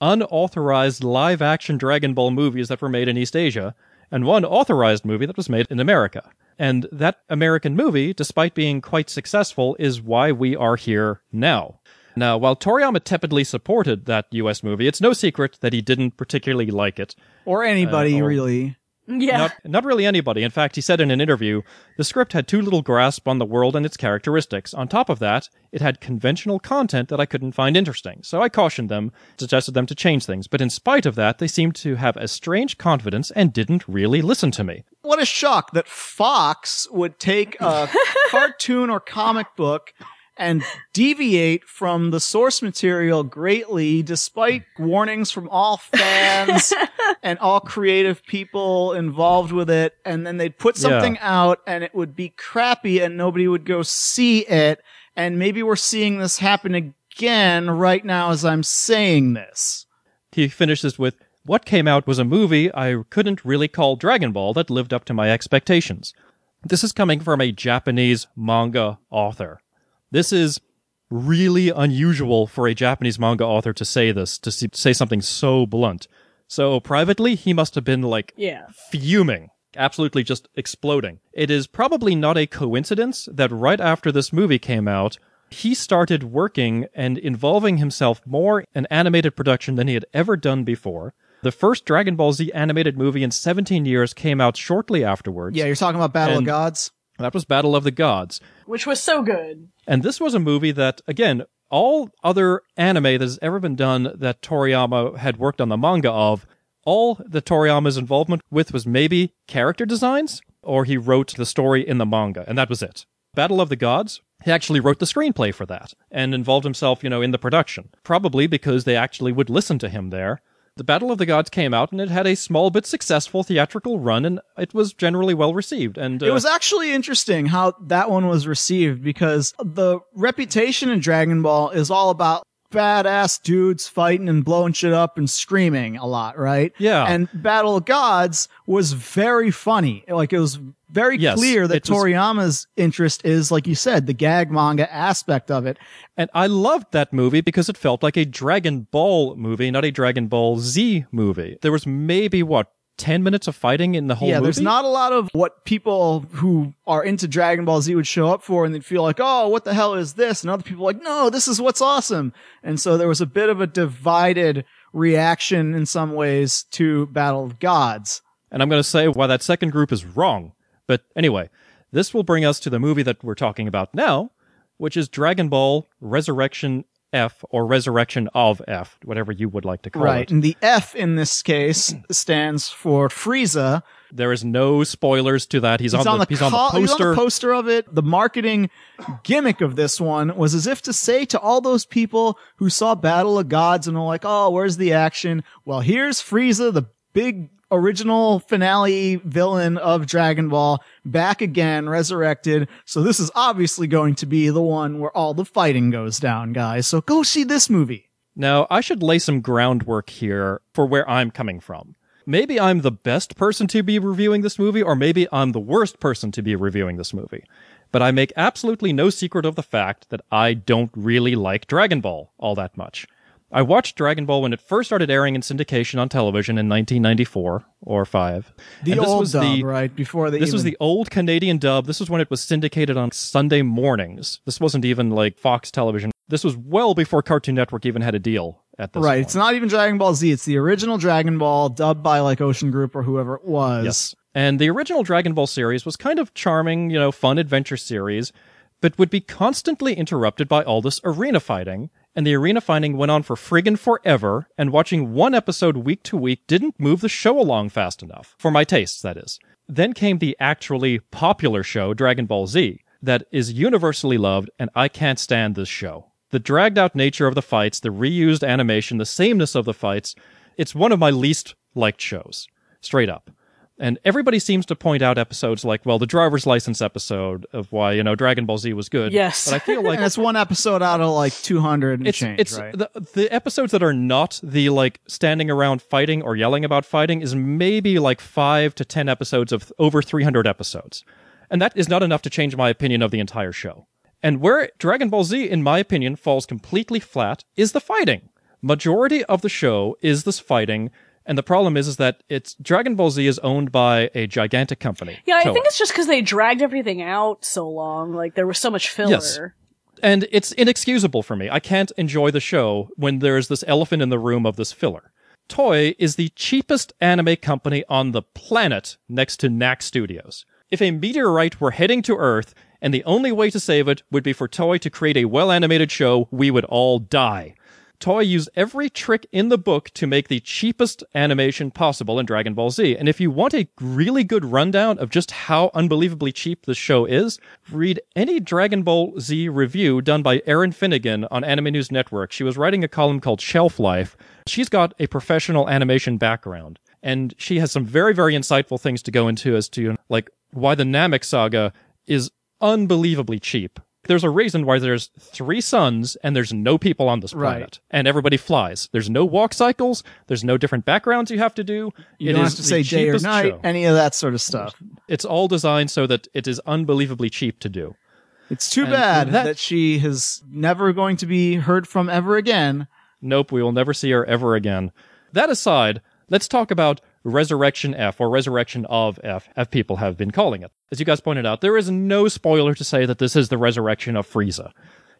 unauthorized live action Dragon Ball movies that were made in East Asia, and one authorized movie that was made in America. And that American movie, despite being quite successful, is why we are here now. Now, while Toriyama tepidly supported that US movie, it's no secret that he didn't particularly like it. Or anybody Uh, or- really. Yeah. Not, not really anybody. In fact, he said in an interview, the script had too little grasp on the world and its characteristics. On top of that, it had conventional content that I couldn't find interesting. So I cautioned them, suggested them to change things. But in spite of that, they seemed to have a strange confidence and didn't really listen to me. What a shock that Fox would take a cartoon or comic book and deviate from the source material greatly despite warnings from all fans and all creative people involved with it and then they'd put Yeah. something out and it would be crappy and nobody would go see it and maybe we're seeing this happen again right now as I'm saying this. He finishes with, What came out was a movie I couldn't really call Dragon Ball that lived up to my expectations. This is coming from a Japanese manga author. This is really unusual for a Japanese manga author to say this, to s- say something so blunt. So privately, he must have been like Yeah. fuming, absolutely just exploding. It is probably not a coincidence that right after this movie came out, he started working and involving himself more in animated production than he had ever done before. The first Dragon Ball Z animated movie in 17 years came out shortly afterwards. Yeah, you're talking about Battle And- of Gods? That was Battle of the Gods. Which was so good. And this was a movie that, again, all other anime that has ever been done that Toriyama had worked on the manga of, all that Toriyama's involvement with was maybe character designs, or he wrote the story in the manga, and that was it. Battle of the Gods, he actually wrote the screenplay for that, and involved himself, you know, in the production. Probably because they actually would listen to him there. The Battle of the Gods came out, and it had a small but successful theatrical run, and it was generally well received. And It uh, was actually interesting how that one was received because the reputation in Dragon Ball is all about badass dudes fighting and blowing shit up and screaming a lot, right? Yeah. And Battle of Gods was very funny. Like it was very Yes, clear that it was- Toriyama's interest is, like you said, the gag manga aspect of it. And I loved that movie because it felt like a Dragon Ball movie, not a Dragon Ball Z movie. There was maybe, what, 10 minutes of fighting in the whole movie. yeah, movie? there's not a lot of what people who are into Dragon Ball Z would show up for and they'd feel like, oh, what the hell is this? And other people like, no, this is what's awesome. And so there was a bit of a divided reaction in some ways to Battle of Gods. And I'm going to say why that second group is wrong. But anyway, this will bring us to the movie that we're talking about now, which is Dragon Ball Resurrection F or Resurrection of F, whatever you would like to call Right. it. Right. And the F in this case stands for Frieza. There is no spoilers to that. He's, He's on, the, he's on the co- he's on poster. the poster of it. The marketing gimmick of this one was as if to say to all those people who saw Battle of Gods and are like, "Oh, where's the action?" Well, here's Frieza, the big original finale villain of Dragon Ball, back again, resurrected. So this is obviously going to be the one where all the fighting goes down, guys. So go see this movie. Now, I should lay some groundwork here for where I'm coming from. Maybe I'm the best person to be reviewing this movie, or maybe I'm the worst person to be reviewing this movie. But I make absolutely no secret of the fact that I don't really like Dragon Ball all that much. I watched Dragon Ball when it first started airing in syndication on television in 1994 or 5. The And this old was dub, the, right before the this was the old Canadian dub. This was when it was syndicated on Sunday mornings. This wasn't even like Fox television. This was well before Cartoon Network even had a deal at this right. point. It's not even Dragon Ball Z. It's the original Dragon Ball dubbed by like Ocean Group or whoever it was. Yes. And the original Dragon Ball series was kind of charming, you know, fun adventure series, but would be constantly interrupted by all this arena fighting. And the arena finding went on for friggin' forever, and watching one episode week to week didn't move the show along fast enough. For my tastes, that is. Then came the actually popular show, Dragon Ball Z, that is universally loved, and I can't stand this show. The dragged out nature of the fights, the reused animation, the sameness of the fights, it's one of my least liked shows. Straight up. And everybody seems to point out episodes like, well, the driver's license episode of why, you know, Dragon Ball Z was good. Yes. But I feel like that's one episode out of like 200 and it's change, it's right? the the episodes that are not the like standing around fighting or yelling about fighting is maybe like 5 to 10 episodes of over 300 episodes. And that is not enough to change my opinion of the entire show. And where Dragon Ball Z in my opinion falls completely flat is the fighting. Majority of the show is this fighting and the problem is, is that it's Dragon Ball Z is owned by a gigantic company. Yeah, I Toei. think it's just because they dragged everything out so long. Like there was so much filler. Yes. and it's inexcusable for me. I can't enjoy the show when there's this elephant in the room of this filler. Toei is the cheapest anime company on the planet next to Knack Studios. If a meteorite were heading to Earth and the only way to save it would be for Toei to create a well animated show, we would all die. Toei used every trick in the book to make the cheapest animation possible in Dragon Ball Z. And if you want a really good rundown of just how unbelievably cheap this show is, read any Dragon Ball Z review done by Erin Finnegan on Anime News Network. She was writing a column called Shelf Life. She's got a professional animation background. And she has some very, very insightful things to go into as to like why the Namek saga is unbelievably cheap. There's a reason why there's three suns and there's no people on this Right. planet. And everybody flies. There's no walk cycles. There's no different backgrounds you have to do. you It don't have to say day or night, show. any of that sort of stuff. It's all designed so that it is unbelievably cheap to do. It's too And bad that- that, she is never going to be heard from ever again. Nope, we will never see her ever again. That aside, let's talk about Resurrection F, or Resurrection of F, as people have been calling it. As you guys pointed out, there is no spoiler to say that this is the resurrection of Frieza.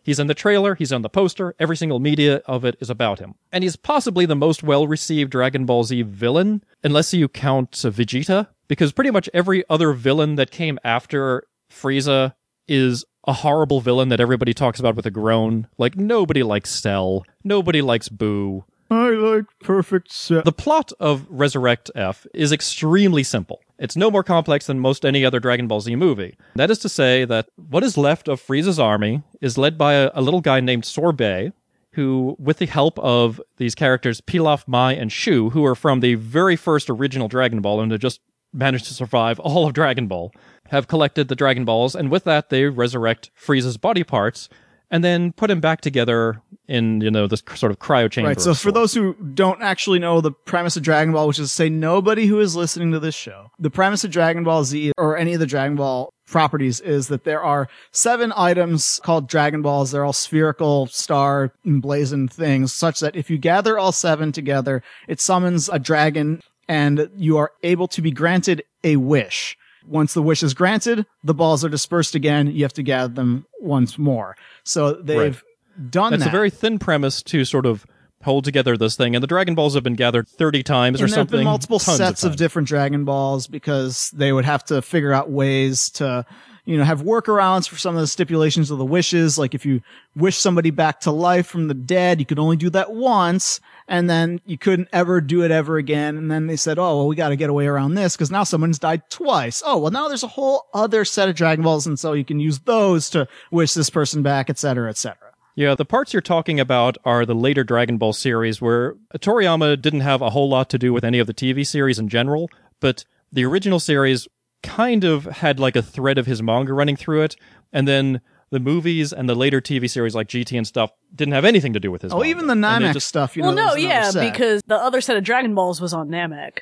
He's in the trailer, he's on the poster, every single media of it is about him. And he's possibly the most well received Dragon Ball Z villain, unless you count Vegeta, because pretty much every other villain that came after Frieza is a horrible villain that everybody talks about with a groan. Like, nobody likes Cell, nobody likes Boo. I like perfect Cell. The plot of Resurrect F is extremely simple. It's no more complex than most any other Dragon Ball Z movie. That is to say that what is left of Frieza's army is led by a, a little guy named Sorbet, who, with the help of these characters Pilaf, Mai, and Shu, who are from the very first original Dragon Ball and have just managed to survive all of Dragon Ball, have collected the Dragon Balls, and with that they resurrect Frieza's body parts and then put him back together in, you know, this sort of cryo chamber. Right. So for those who don't actually know the premise of Dragon Ball, which is to say nobody who is listening to this show, the premise of Dragon Ball Z or any of the Dragon Ball properties is that there are seven items called Dragon Balls. They're all spherical star emblazoned things such that if you gather all seven together, it summons a dragon and you are able to be granted a wish. Once the wish is granted, the balls are dispersed again. You have to gather them once more. So they've done That's that. a very thin premise to sort of hold together this thing, and the Dragon Balls have been gathered 30 times or and have something. multiple tons sets of, times. different Dragon Balls because they would have to figure out ways to, you know, have workarounds for some of the stipulations of the wishes. Like if you wish somebody back to life from the dead, you could only do that once, and then you couldn't ever do it ever again. And then they said, oh, well, we got to get away around this because now someone's died twice. Oh, well, now there's a whole other set of Dragon Balls, and so you can use those to wish this person back, et cetera, et cetera. Yeah, the parts you're talking about are the later Dragon Ball series where Toriyama didn't have a whole lot to do with any of the TV series in general, but the original series kind of had like a thread of his manga running through it, and then the movies and the later TV series like GT and stuff didn't have anything to do with his Oh, manga. even the And Namek just- stuff, you well, know. no, yeah, set. because the other set of Dragon Balls was on Namek.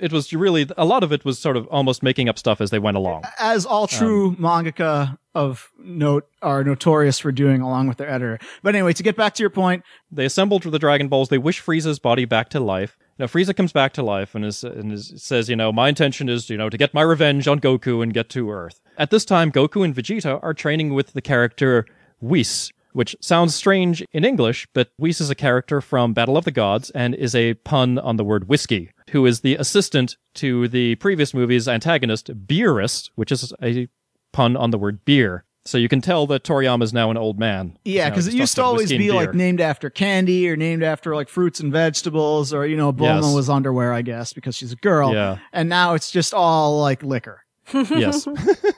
it was really a lot of it was sort of almost making up stuff as they went along. as all um, true mangaka of note are notorious for doing along with their editor. But anyway, to get back to your point, They assembled the Dragon Balls. They wish Frieza's body back to life. Now Frieza comes back to life and, is, and is, says, you know, my intention is, you know, to get my revenge on Goku and get to Earth. At this time, Goku and Vegeta are training with the character Whis, which sounds strange in English, but Whis is a character from Battle of the Gods and is a pun on the word whiskey, who is the assistant to the previous movie's antagonist, Beerus, which is a pun on the word beer. So you can tell that Toriyama is now an old man. yeah, because it used to always be like named after candy or named after like fruits and vegetables or, you know, Bulma Yes. was underwear, I guess, because she's a girl. Yeah. And now it's just all like liquor. yes.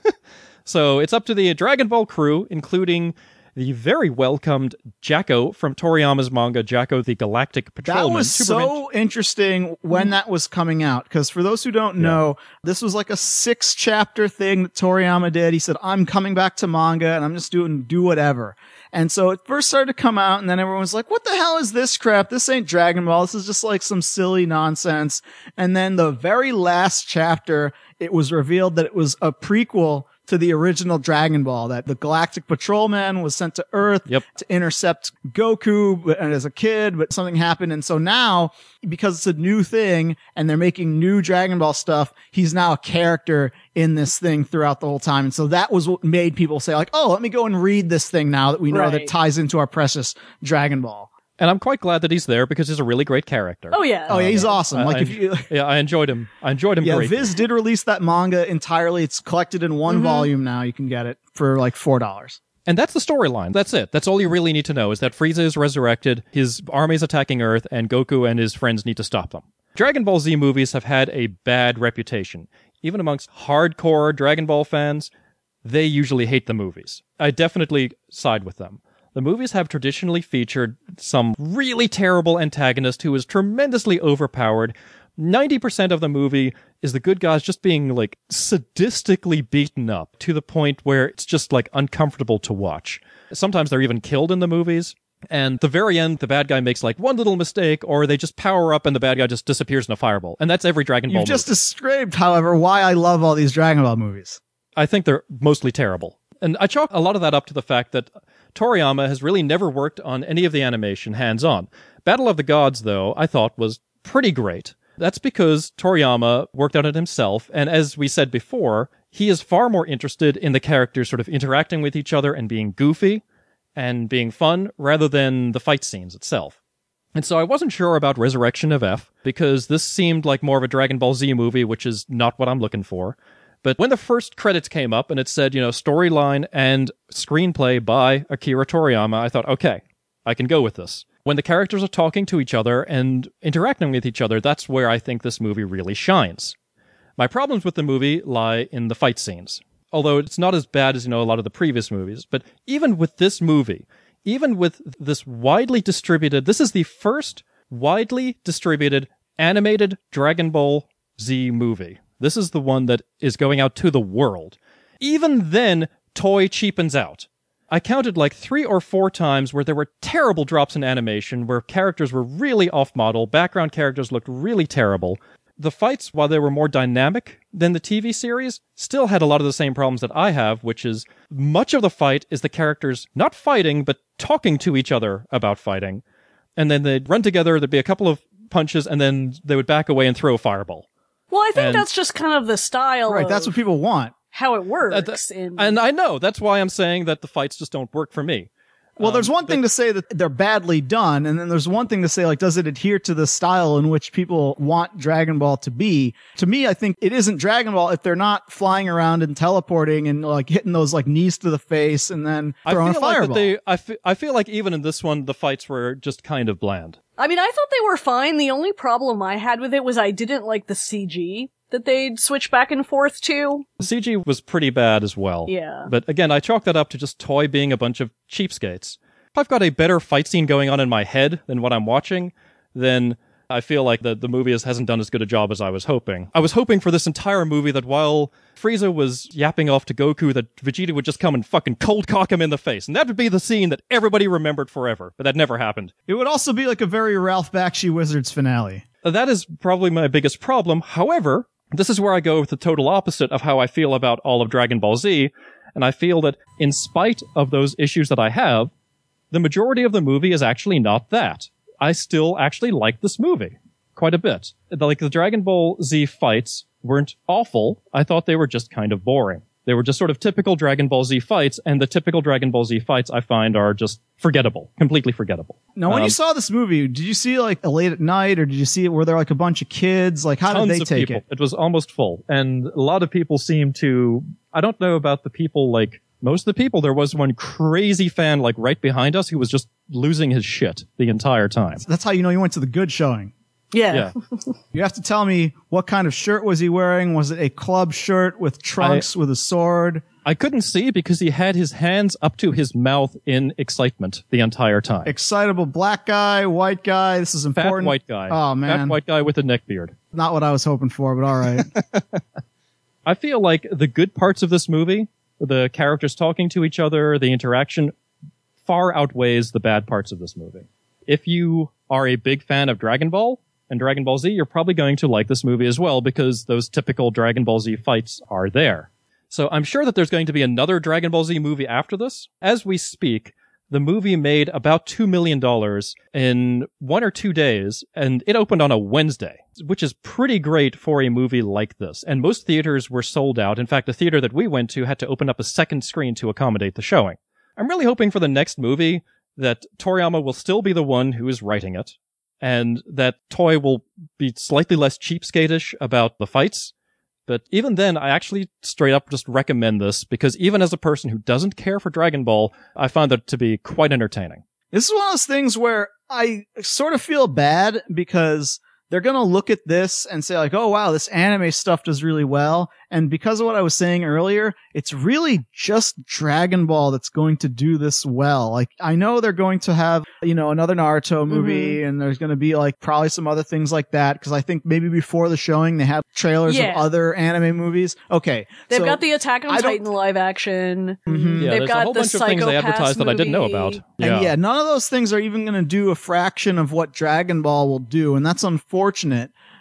so it's up to the Dragon Ball crew, including the very welcomed Jaco from Toriyama's manga Jaco the Galactic Patrol. That was so interesting when that was coming out. Because for those who don't know, this was like a six chapter thing that Toriyama did. He said, I'm coming back to manga and I'm just doing do whatever. And so it first started to come out and then everyone was like, what the hell is this crap? This ain't Dragon Ball. This is just like some silly nonsense. And then the very last chapter, it was revealed that it was a prequel to the original Dragon Ball, that the Galactic Patrolman was sent to Earth Yep. to intercept Goku as a kid, but something happened. And so now, because it's a new thing and they're making new Dragon Ball stuff, he's now a character in this thing throughout the whole time. And so that was what made people say like, oh, let me go and read this thing now that we know that ties into our precious Dragon Ball. And I'm quite glad that he's there because he's a really great character. Oh yeah. Oh yeah, he's uh, awesome. I- like I- if you, yeah, I enjoyed him. I enjoyed him yeah, greatly. Viz did release that manga entirely. It's collected in one mm-hmm. volume now. You can get it for like $4. And that's the storyline. That's it. That's all you really need to know is that Frieza is resurrected, his army's attacking Earth, and Goku and his friends need to stop them. Dragon Ball Z movies have had a bad reputation. Even amongst hardcore Dragon Ball fans, they usually hate the movies. I definitely side with them. The movies have traditionally featured some really terrible antagonist who is tremendously overpowered. 90% of the movie is the good guys just being like sadistically beaten up to the point where it's just like uncomfortable to watch. Sometimes they're even killed in the movies. And the very end, the bad guy makes like one little mistake, or they just power up and the bad guy just disappears in a fireball. And that's every Dragon Ball You've just movie. described, however, why I love all these Dragon Ball movies. I think they're mostly terrible. And I chalk a lot of that up to the fact that Toriyama has really never worked on any of the animation hands on. Battle of the Gods, though, I thought was pretty great. That's because Toriyama worked on it himself, and as we said before, he is far more interested in the characters sort of interacting with each other and being goofy and being fun rather than the fight scenes itself. And so I wasn't sure about Resurrection of F because this seemed like more of a Dragon Ball Z movie, which is not what I'm looking for. But when the first credits came up and it said, you know, storyline and screenplay by Akira Toriyama, I thought, okay, I can go with this. When the characters are talking to each other and interacting with each other, that's where I think this movie really shines. My problems with the movie lie in the fight scenes. Although it's not as bad as, you know, a lot of the previous movies. But even with this movie, even with this widely distributed, this is the first widely distributed animated Dragon Ball Z movie. This is the one that is going out to the world. Even then, Toei cheapens out. I counted like three or four times where there were terrible drops in animation, where characters were really off model, background characters looked really terrible. The fights, while they were more dynamic than the TV series, still had a lot of the same problems that I have, which is much of the fight is the characters not fighting, but talking to each other about fighting. And then they'd run together, there'd be a couple of punches, and then they would back away and throw a fireball. Well, I think And- that's just kind of the style. Right, that's what people want. how it works. Uh, th- in, And I know, that's why I'm saying that the fights just don't work for me. Well, there's Um, one thing to say that they're badly done, and then there's one thing to say like, does it adhere to the style in which people want Dragon Ball to be? To me, I think it isn't Dragon Ball if they're not flying around and teleporting and like hitting those like knees to the face and then I throwing feel a like fireball. that they, I, fe- I feel like even in this one, the fights were just kind of bland. I mean, I thought they were fine. The only problem I had with it was I didn't like the CG that they'd switch back and forth to. CG was pretty bad as well. Yeah. But again, I chalk that up to just Toei being a bunch of cheapskates. If I've got a better fight scene going on in my head than what I'm watching, then I feel like the, the movie has, hasn't done as good a job as I was hoping. I was hoping for this entire movie that while Frieza was yapping off to Goku, that Vegeta would just come and fucking cold cock him in the face. And that would be the scene that everybody remembered forever. But that never happened. it would also be like a very Ralph Bakshi Wizards finale. That is probably my biggest problem. However, this is where I go with the total opposite of how I feel about all of Dragon Ball Z. And I feel that in spite of those issues that I have, the majority of the movie is actually not that. I still actually like this movie quite a bit. Like the Dragon Ball Z fights weren't awful. I thought they were just kind of boring. They were just sort of typical Dragon Ball Z fights, and the typical Dragon Ball Z fights I find are just forgettable, completely forgettable. Now, when Um, you saw this movie, did you see it like late at night, or did you see it were there like a bunch of kids? Like, how did they take people. it? was almost full, and a lot of people seem to. I don't know about the people like most of the people. There was one crazy fan like right behind us who was just losing his shit the entire time. That's how you know you went to the good showing. Yeah. Yeah, You have to tell me what kind of shirt was he wearing? Was it a club shirt with trunks with a sword? I couldn't see because he had his hands up to his mouth in excitement the entire time. Excitable black guy, white guy. This is Fat important. white guy. Oh man, Fat white guy with a neck beard. not what I was hoping for, but all right. I feel like the good parts of this movie, the characters talking to each other, the interaction, far outweighs the bad parts of this movie. If you are a big fan of Dragon Ball and Dragon Ball Z, you're probably going to like this movie as well because those typical Dragon Ball Z fights are there. So I'm sure that there's going to be another Dragon Ball Z movie after this. As we speak, the movie made about $2 million in one or two days, and it opened on a Wednesday, which is pretty great for a movie like this. And most theaters were sold out. In fact, the theater that we went to had to open up a second screen to accommodate the showing. I'm really hoping for the next movie that Toriyama will still be the one who is writing it, and that Toei will be slightly less cheapskatish about the fights. But even then, I actually straight up just recommend this because even as a person who doesn't care for Dragon Ball, I found it to be quite entertaining. This is one of those things where I sort of feel bad because they're going to look at this and say like, oh wow, this anime stuff does really well. And because of what I was saying earlier, it's really just Dragon Ball that's going to do this well. Like I know they're going to have, you know, another Naruto movie and there's going to be like probably some other things like that. Cause I think maybe before the showing they had trailers Yeah. of other anime movies. Okay. They've so- got the Attack on Titan live action. Mhm. Yeah, They've there's got a whole the bunch of things they Psycho Pass advertised that I didn't know movie. about. And yeah, none of those things are even going to do a fraction of what Dragon Ball will do. And that's unfortunate,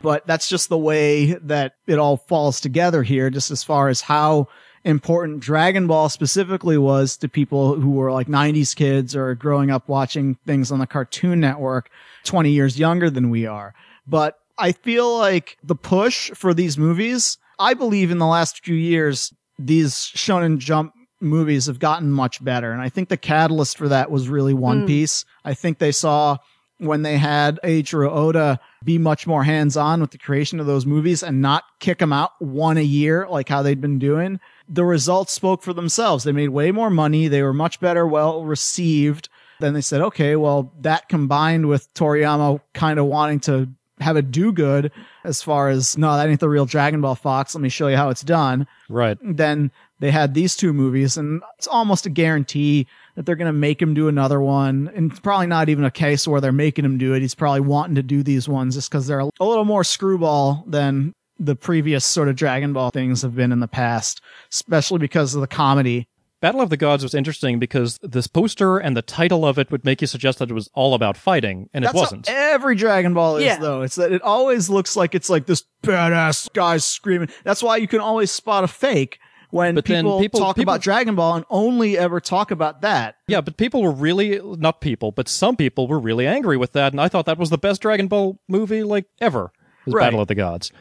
but that's just the way that it all falls together here, just as far as how important Dragon Ball specifically was to people who were like 90s kids or growing up watching things on the Cartoon Network 20 years younger than we are. But I feel like the push for these movies, I believe in the last few years, these Shonen Jump movies have gotten much better. And I think the catalyst for that was really One Mm. Piece. I think they saw when they had Eiichiro Oda be much more hands on with the creation of those movies and not kick them out one a year like how they'd been doing. The results spoke for themselves. They made way more money. They were much better, well received. Then they said, okay, well, that combined with Toriyama kind of wanting to have a do good as far as, no, that ain't the real Dragon Ball Fox. Let me show you how it's done Right. then they had these two movies and it's almost a guarantee that they're going to make him do another one and it's probably not even a case where they're making him do it he's probably wanting to do these ones just because they're a little more screwball than the previous sort of dragon ball things have been in the past especially because of the comedy Battle of the Gods was interesting because this poster and the title of it would make you suggest that it was all about fighting, and That's it wasn't. how every Dragon Ball is, Yeah. though. It's that it always looks like it's like this badass guy screaming. That's why you can always spot a fake when But people, people- talk people- about Dragon Ball and only ever talk about that. Yeah, but people were really not people, but some people were really angry with that, and I thought that was the best Dragon Ball movie like ever. Was Right. Battle of the Gods,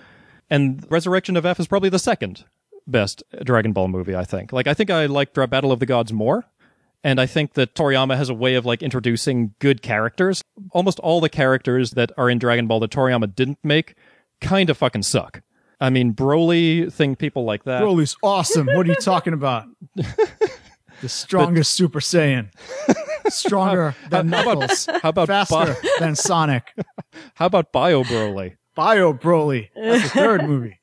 and Resurrection of F is probably the second best Dragon Ball movie. I think. Like, I think I like Dra- Battle of the Gods more, and I think that Toriyama has a way of like introducing good characters. Almost all the characters that are in Dragon Ball that Toriyama didn't make kind of fucking suck. I mean, Broly, thing, people like that. Broly's awesome. What are you talking about? the strongest Super Saiyan. Stronger than how about- Knuckles. How about Faster Bi- than Sonic. how about Bio Broly? Bio Broly. That's the third movie.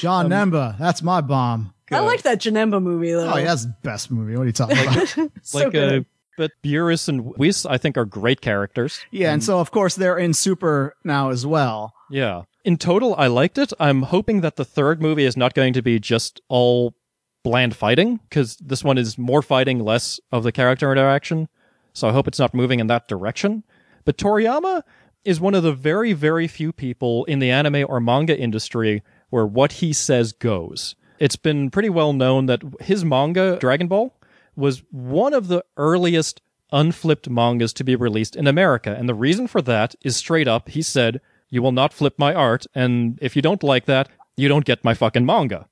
Janemba. That's my bomb. I like that Janemba movie though. Oh, yeah, that's the best movie. What are you talking about? so like good. uh, but Beerus and Whis I think are great characters. yeah, and so of course they're in Super now as well. Yeah. In total, I liked it. I'm hoping that the third movie is not going to be just all bland fighting, because this one is more fighting, less of the character interaction. So I hope it's not moving in that direction. But Toriyama is one of the very, very few people in the anime or manga industry where what he says goes. It's been pretty well known that his manga, Dragon Ball, was one of the earliest unflipped mangas to be released in America. And the reason for that is straight up, he said, You will not flip my art, and if you don't like that, you don't get my fucking manga.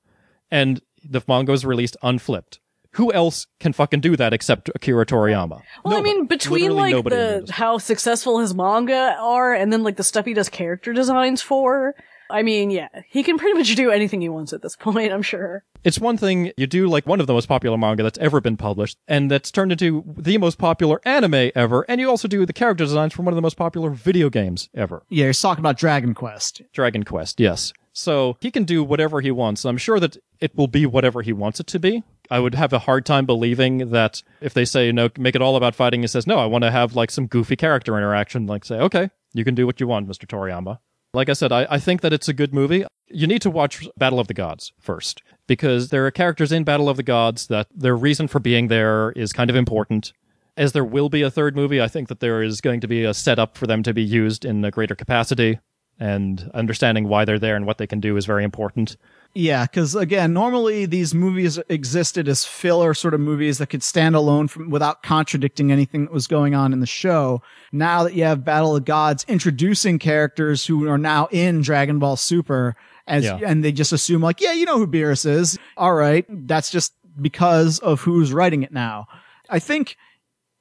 And the manga was released unflipped. Who else can fucking do that except Akira Toriyama? Well, I mean, between Literally like the how successful his manga are, and then like the stuff he does character designs for. I mean, yeah, he can pretty much do anything he wants at this point. I'm sure. It's one thing you do like one of the most popular manga that's ever been published, and that's turned into the most popular anime ever, and you also do the character designs from one of the most popular video games ever. Yeah, he's talking about Dragon Quest. Dragon Quest, yes. So he can do whatever he wants. I'm sure that it will be whatever he wants it to be. I would have a hard time believing that if they say, no, make it all about fighting, he says, no, I want to have like some goofy character interaction. Like say, okay, you can do what you want, Mr. Toriyama. Like I said, I, I think that it's a good movie. You need to watch Battle of the Gods first because there are characters in Battle of the Gods that their reason for being there is kind of important. As there will be a third movie, I think that there is going to be a setup for them to be used in a greater capacity, and understanding why they're there and what they can do is very important. Yeah, because again, normally these movies existed as filler sort of movies that could stand alone from without contradicting anything that was going on in the show. Now that you have Battle of Gods introducing characters who are now in Dragon Ball Super, as Yeah. and they just assume like, yeah, you know who Beerus is. All right, that's just because of who's writing it now. I think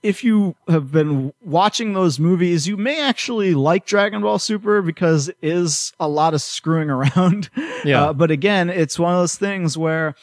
if you have been watching those movies, you may actually like Dragon Ball Super because it is a lot of screwing around. Yeah. Uh, but again, it's one of those things where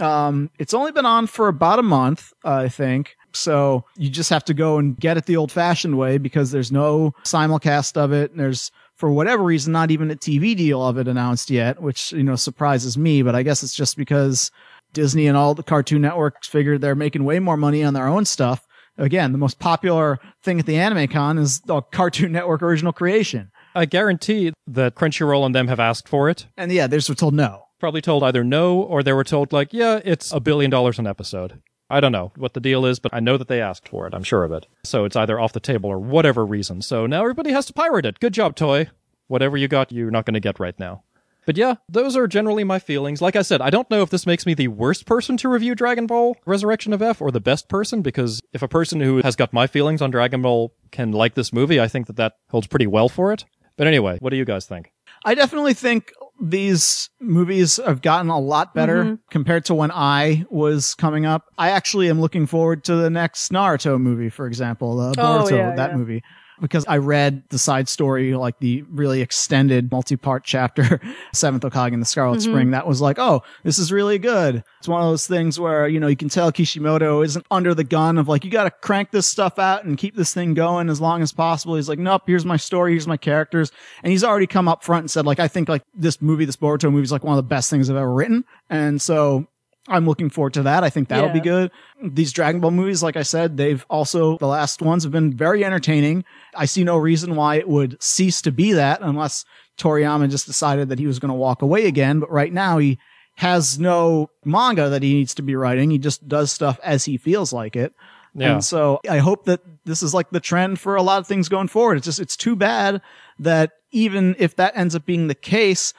um, it's only been on for about a month, I think. So you just have to go and get it the old fashioned way because there's no simulcast of it. And there's, for whatever reason, not even a TV deal of it announced yet, which, you know, surprises me. But I guess it's just because Disney and all the Cartoon Networks figured they're making way more money on their own stuff. Again, the most popular thing at the Anime Con is the Cartoon Network original creation. I guarantee that Crunchyroll and them have asked for it. And yeah, they're just told no. Probably told either no or they were told, like, yeah, it's a billion dollars an episode. I don't know what the deal is, but I know that they asked for it. I'm sure of it. So it's either off the table or whatever reason. So now everybody has to pirate it. Good job, Toei. Whatever you got, you're not going to get right now. But yeah, those are generally my feelings. Like I said, I don't know if this makes me the worst person to review Dragon Ball Resurrection of F or the best person, because if a person who has got my feelings on Dragon Ball can like this movie, I think that that holds pretty well for it. But anyway, what do you guys think? I definitely think these movies have gotten a lot better compared to when I was coming up. I actually am looking forward to the next Naruto movie, for example, uh, Oh, Boruto, yeah, that yeah. movie. Because I read the side story, like the really extended multi-part chapter, Seventh Hokage and the Scarlet Mm-hmm. Spring, that was like, oh, this is really good. It's one of those things where, you know, you can tell Kishimoto isn't under the gun of like, you gotta crank this stuff out and keep this thing going as long as possible. He's like, nope, here's my story, here's my characters. And he's already come up front and said, like, I think like this movie, this Boruto movie is like one of the best things I've ever written. And so I'm looking forward to that. I think that'll be good. These Dragon Ball movies, like I said, they've also, the last ones have been very entertaining. I see no reason why it would cease to be that unless Toriyama just decided that he was going to walk away again. But right now he has no manga that he needs to be writing. He just does stuff as he feels like it. Yeah. And so I hope that this is like the trend for a lot of things going forward. It's just, it's too bad that even if that ends up being the case,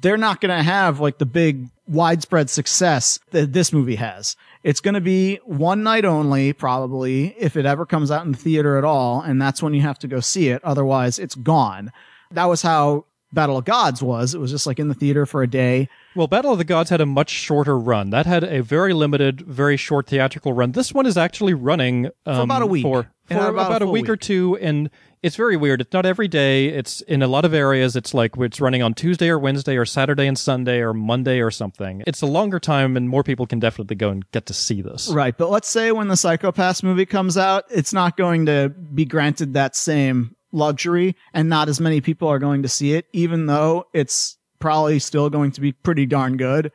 they're not going to have like the big widespread success that this movie has. It's going to be one night only, probably, if it ever comes out in the theater at all. And that's when you have to go see it. Otherwise, it's gone. That was how Battle of Gods was. It was just like in the theater for a day. Well, Battle of the Gods had a much shorter run. That had a very limited, very short theatrical run. This one is actually running um, about a week. For, for about about, a full week, or two, and it's very weird. It's not every day. It's in a lot of areas. It's like it's running on Tuesday or Wednesday or Saturday and Sunday or Monday or something. It's a longer time, and more people can definitely go and get to see this. Right. But let's say when the Psycho Pass movie comes out, it's not going to be granted that same luxury and not as many people are going to see it, even though it's probably still going to be pretty darn good.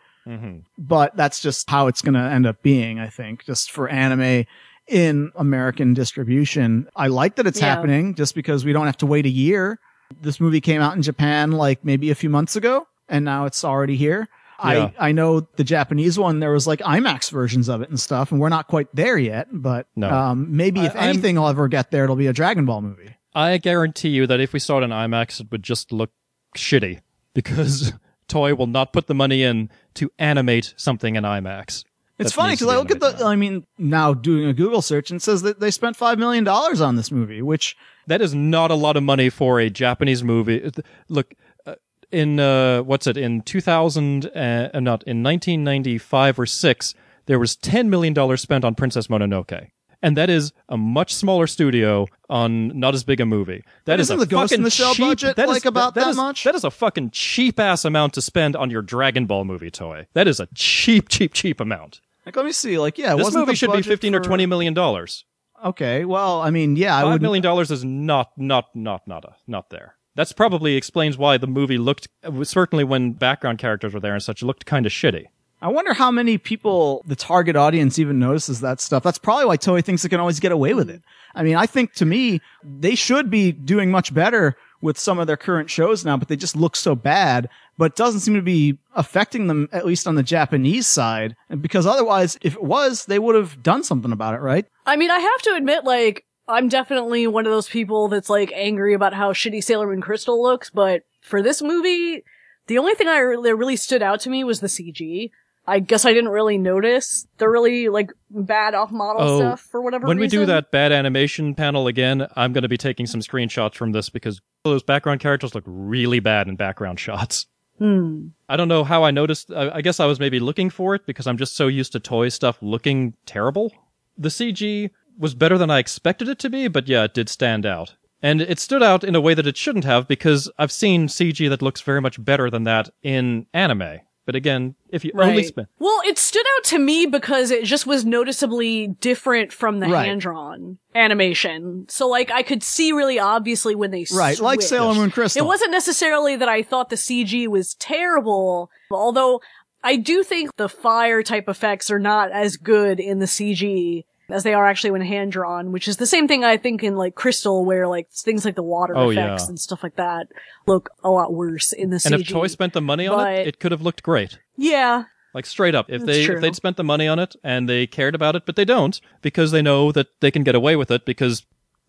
But that's just how it's going to end up being, I think, just for anime in American distribution. I like that it's Yeah. happening just because we don't have to wait a year. This movie came out in Japan like maybe a few months ago and now it's already here. Yeah. I, I know the Japanese one, there was like IMAX versions of it and stuff, and we're not quite there yet, but No. um, maybe if anything I'm- anything will ever get there, it'll be a Dragon Ball movie. I guarantee you that if we saw it in IMAX, it would just look shitty because Toei will not put the money in to animate something in IMAX. It's funny because I look at the, now. I mean, now doing a Google search and says that they spent $5 million on this movie, which That is not a lot of money for a Japanese movie. Look, uh, in uh, what's it in 2000? Uh, uh, not in 1995 or six. There was 10 million dollars spent on Princess Mononoke, and that is a much smaller studio on not as big a movie. That is isn't a the Ghost in fucking the Shell cheap, budget, that is- like, about that is- much? That is a fucking cheap ass amount to spend on your Dragon Ball movie Toei. That is a cheap, cheap, cheap amount. like, let me see, like, yeah, This movie should be budget 15 or 20 million dollars. Okay, well, I mean, yeah, I Five would million dollars is not not not not a, not there. That's probably explains why the movie looked, certainly when background characters were there and such, looked kind of shitty. I wonder how many people the target audience even notices that stuff. That's probably why Toei thinks it can always get away with it. I mean, I think to me, they should be doing much better with some of their current shows now, but they just look so bad, but doesn't seem to be affecting them, at least on the Japanese side. Because otherwise, if it was, they would have done something about it, right? I mean, I have to admit, like, I'm definitely one of those people that's like angry about how shitty Sailor Moon Crystal looks, but for this movie, the only thing I really, that really stood out to me was the CG. I guess I didn't really notice the really like bad off model Oh, stuff for whatever When we do that bad animation panel again, I'm going to be taking some screenshots from this because those background characters look really bad in background shots. Hmm. I don't know how I noticed. I, I guess I was maybe looking for it because I'm just so used to Toei stuff looking terrible. The CG was better than I expected it to be, but yeah, it did stand out. And it stood out in a way that it shouldn't have because I've seen CG that looks very much better than that in anime. But again, if you only Right. spend. Well, it stood out to me because it just was noticeably different from the Right. hand drawn animation. So like I could see really obviously when they Right. Like switched. Sailor Moon Crystal. It wasn't necessarily that I thought the CG was terrible, although I do think the fire type effects are not as good in the CG as they are actually when hand drawn, which is the same thing I think in like Crystal where like things like the water Oh, effects yeah. and stuff like that look a lot worse in the CG. And if Toei spent the money on But- it, it could have looked great. yeah, Like straight up, if That's they true. if they'd spent the money on it and they cared about it, but they don't because they know that they can get away with it because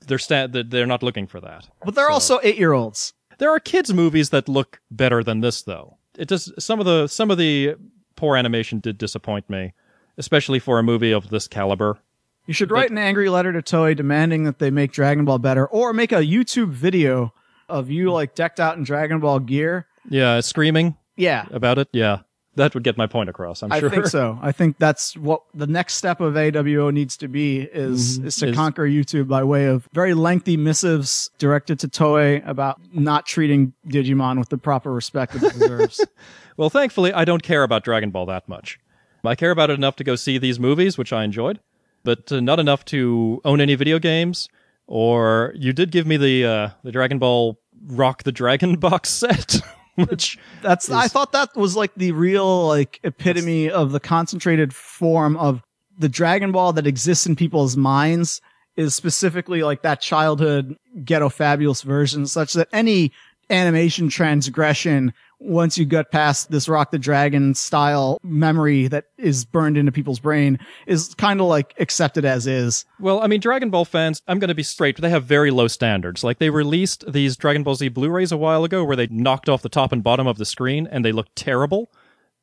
they're sta- that they're not looking for that. But they're So- also eight year olds. There are kids movies that look better than this though. It does some of the some of the poor animation did disappoint me, especially for a movie of this caliber. You should write an angry letter to Toei demanding that they make Dragon Ball better, or make a YouTube video of you like decked out in Dragon Ball gear. Yeah, screaming Yeah, about it. Yeah, that would get my point across. I'm I sure. think so. I think that's what the next step of AWO needs to be is mm-hmm. is to Is- conquer YouTube by way of very lengthy missives directed to Toei about not treating Digimon with the proper respect it deserves. Well, thankfully, I don't care about Dragon Ball that much. I care about it enough to go see these movies, which I enjoyed, but uh, not enough to own any video games. Or you did give me the uh, the Dragon Ball Rock the Dragon box set, which That's I thought that was like the real like epitome of the concentrated form of the Dragon Ball that exists in people's minds is specifically like that childhood ghetto fabulous version such that any animation transgression once you get past this rock the dragon style memory that is burned into people's brain is kind of like accepted as is Well, I mean, Dragon Ball fans, I'm going to be straight, they have very low standards. Like, they released these Dragon Ball Z Blu rays a while ago where they knocked off the top and bottom of the screen and they looked terrible.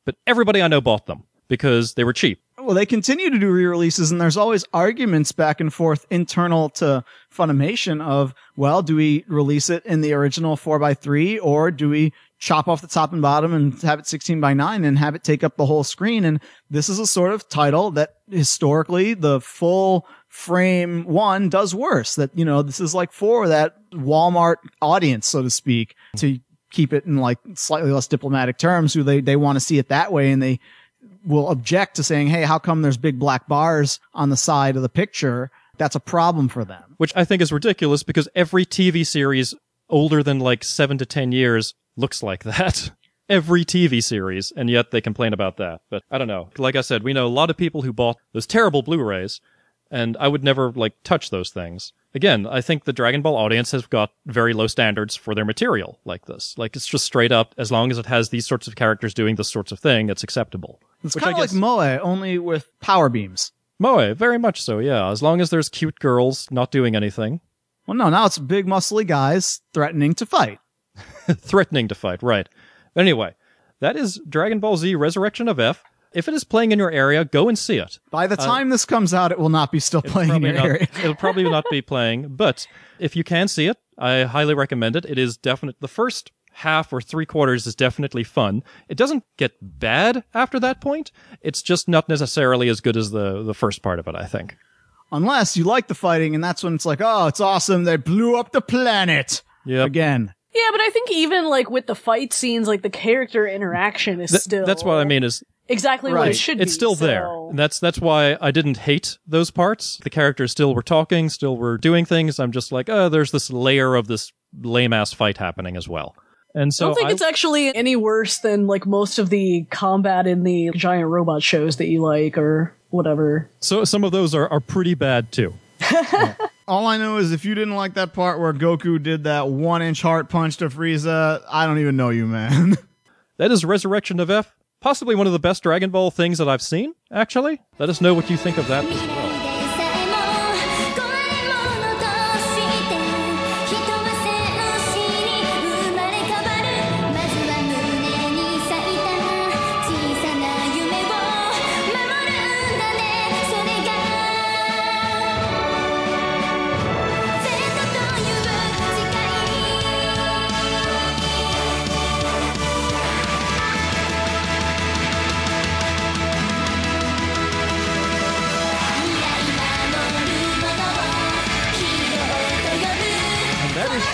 But everybody I know bought them because they were cheap. Well, they continue to do re-releases, and there's always arguments back and forth internal to Funimation of, well, do we release it in the original 4x3 or do we chop off the top and bottom and have it 16 by 9 and have it take up the whole screen? And this is a sort of title that historically the full frame one does worse. That, you know, this is like for that Walmart audience, so to speak, to keep it in like slightly less diplomatic terms who they, they want to see it that way and they, will object to saying, Hey, how come there's big black bars on the side of the picture? That's a problem for them. which I think is ridiculous because every TV series older than like seven to ten years looks like that. Every TV series, and yet they complain about that. But I don't know. Like I said, we know a lot of people who bought those terrible Blu-rays, and I would never like touch those things. Again, I think the Dragon Ball audience has got very low standards for their material like this. Like it's just straight up, as long as it has these sorts of characters doing this sorts of thing, it's acceptable. It's kind of like Moe, only with power beams. Moe, very much so, yeah. As long as there's cute girls not doing anything, Well, no, now it's big muscly guys threatening to fight. threatening to fight, right. Anyway, that is Dragon Ball Z Resurrection of F. If it is playing in your area, go and see it. By the uh, time this comes out, it will not be still playing in your not, area. it'll probably not be playing, but if you can see it, I highly recommend it. It is definite. The first half or three quarters is definitely fun. It doesn't get bad after that point. It's just not necessarily as good as the the first part of it. I think. Unless you like the fighting, and that's when it's like, oh, it's awesome. They blew up the planet Yeah, again. Yeah, but I think even like with the fight scenes, like the character interaction is still that's what I mean. Is exactly what Right. it should be. it's be. still there. And that's that's why I didn't hate those parts. The characters still were talking, still were doing things. I'm just like, oh, there's this layer of this lame ass fight happening as well. And so I don't think I- it's actually any worse than like most of the combat in the giant robot shows that you like or whatever. so some of those are, are pretty bad too. All I know is if you didn't like that part where Goku did that one inch heart punch to Frieza, I don't even know you, man. That is Resurrection of F, possibly one of the best Dragon Ball things that I've seen, actually. Let us know what you think of that as well.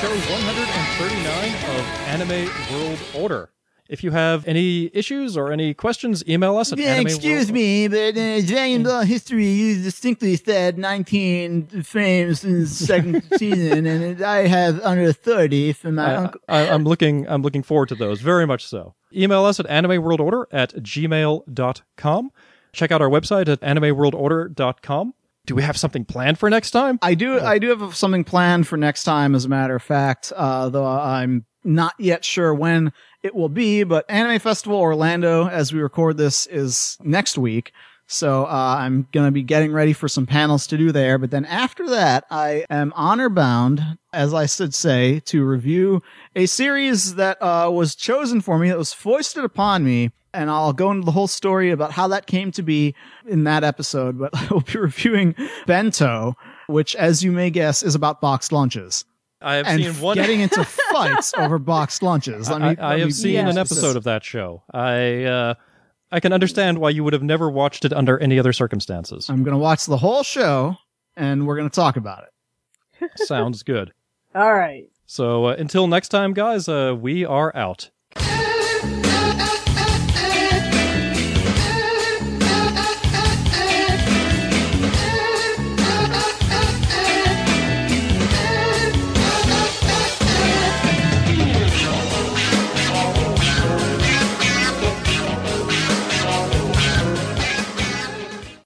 Show 139 of Anime World Order. If you have any issues or any questions, email us at Yeah, anime excuse World- me, but uh, Dragon Ball history you distinctly said 19 frames in the second season, and I have under 30 for my I, uncle. I, I'm looking. I'm looking forward to those very much. So, email us at animeworldorder at gmail.com. Check out our website at animeworldorder.com. Do we have something planned for next time? I do. I do have something planned for next time, as a matter of fact. Uh, though I'm not yet sure when it will be. But Anime Festival Orlando, as we record this, is next week. So uh, I'm gonna be getting ready for some panels to do there. But then after that, I am honor bound, as I should say, to review a series that uh, was chosen for me, that was foisted upon me. And I'll go into the whole story about how that came to be in that episode. But I will be reviewing Bento, which, as you may guess, is about boxed lunches I have and seen one. getting into fights over boxed lunches. Let me- I, I have seen an episode of that show. I uh, I can understand why you would have never watched it under any other circumstances. I'm going to watch the whole show, and we're going to talk about it. Sounds good. All right. So uh, until next time, guys, uh, we are out.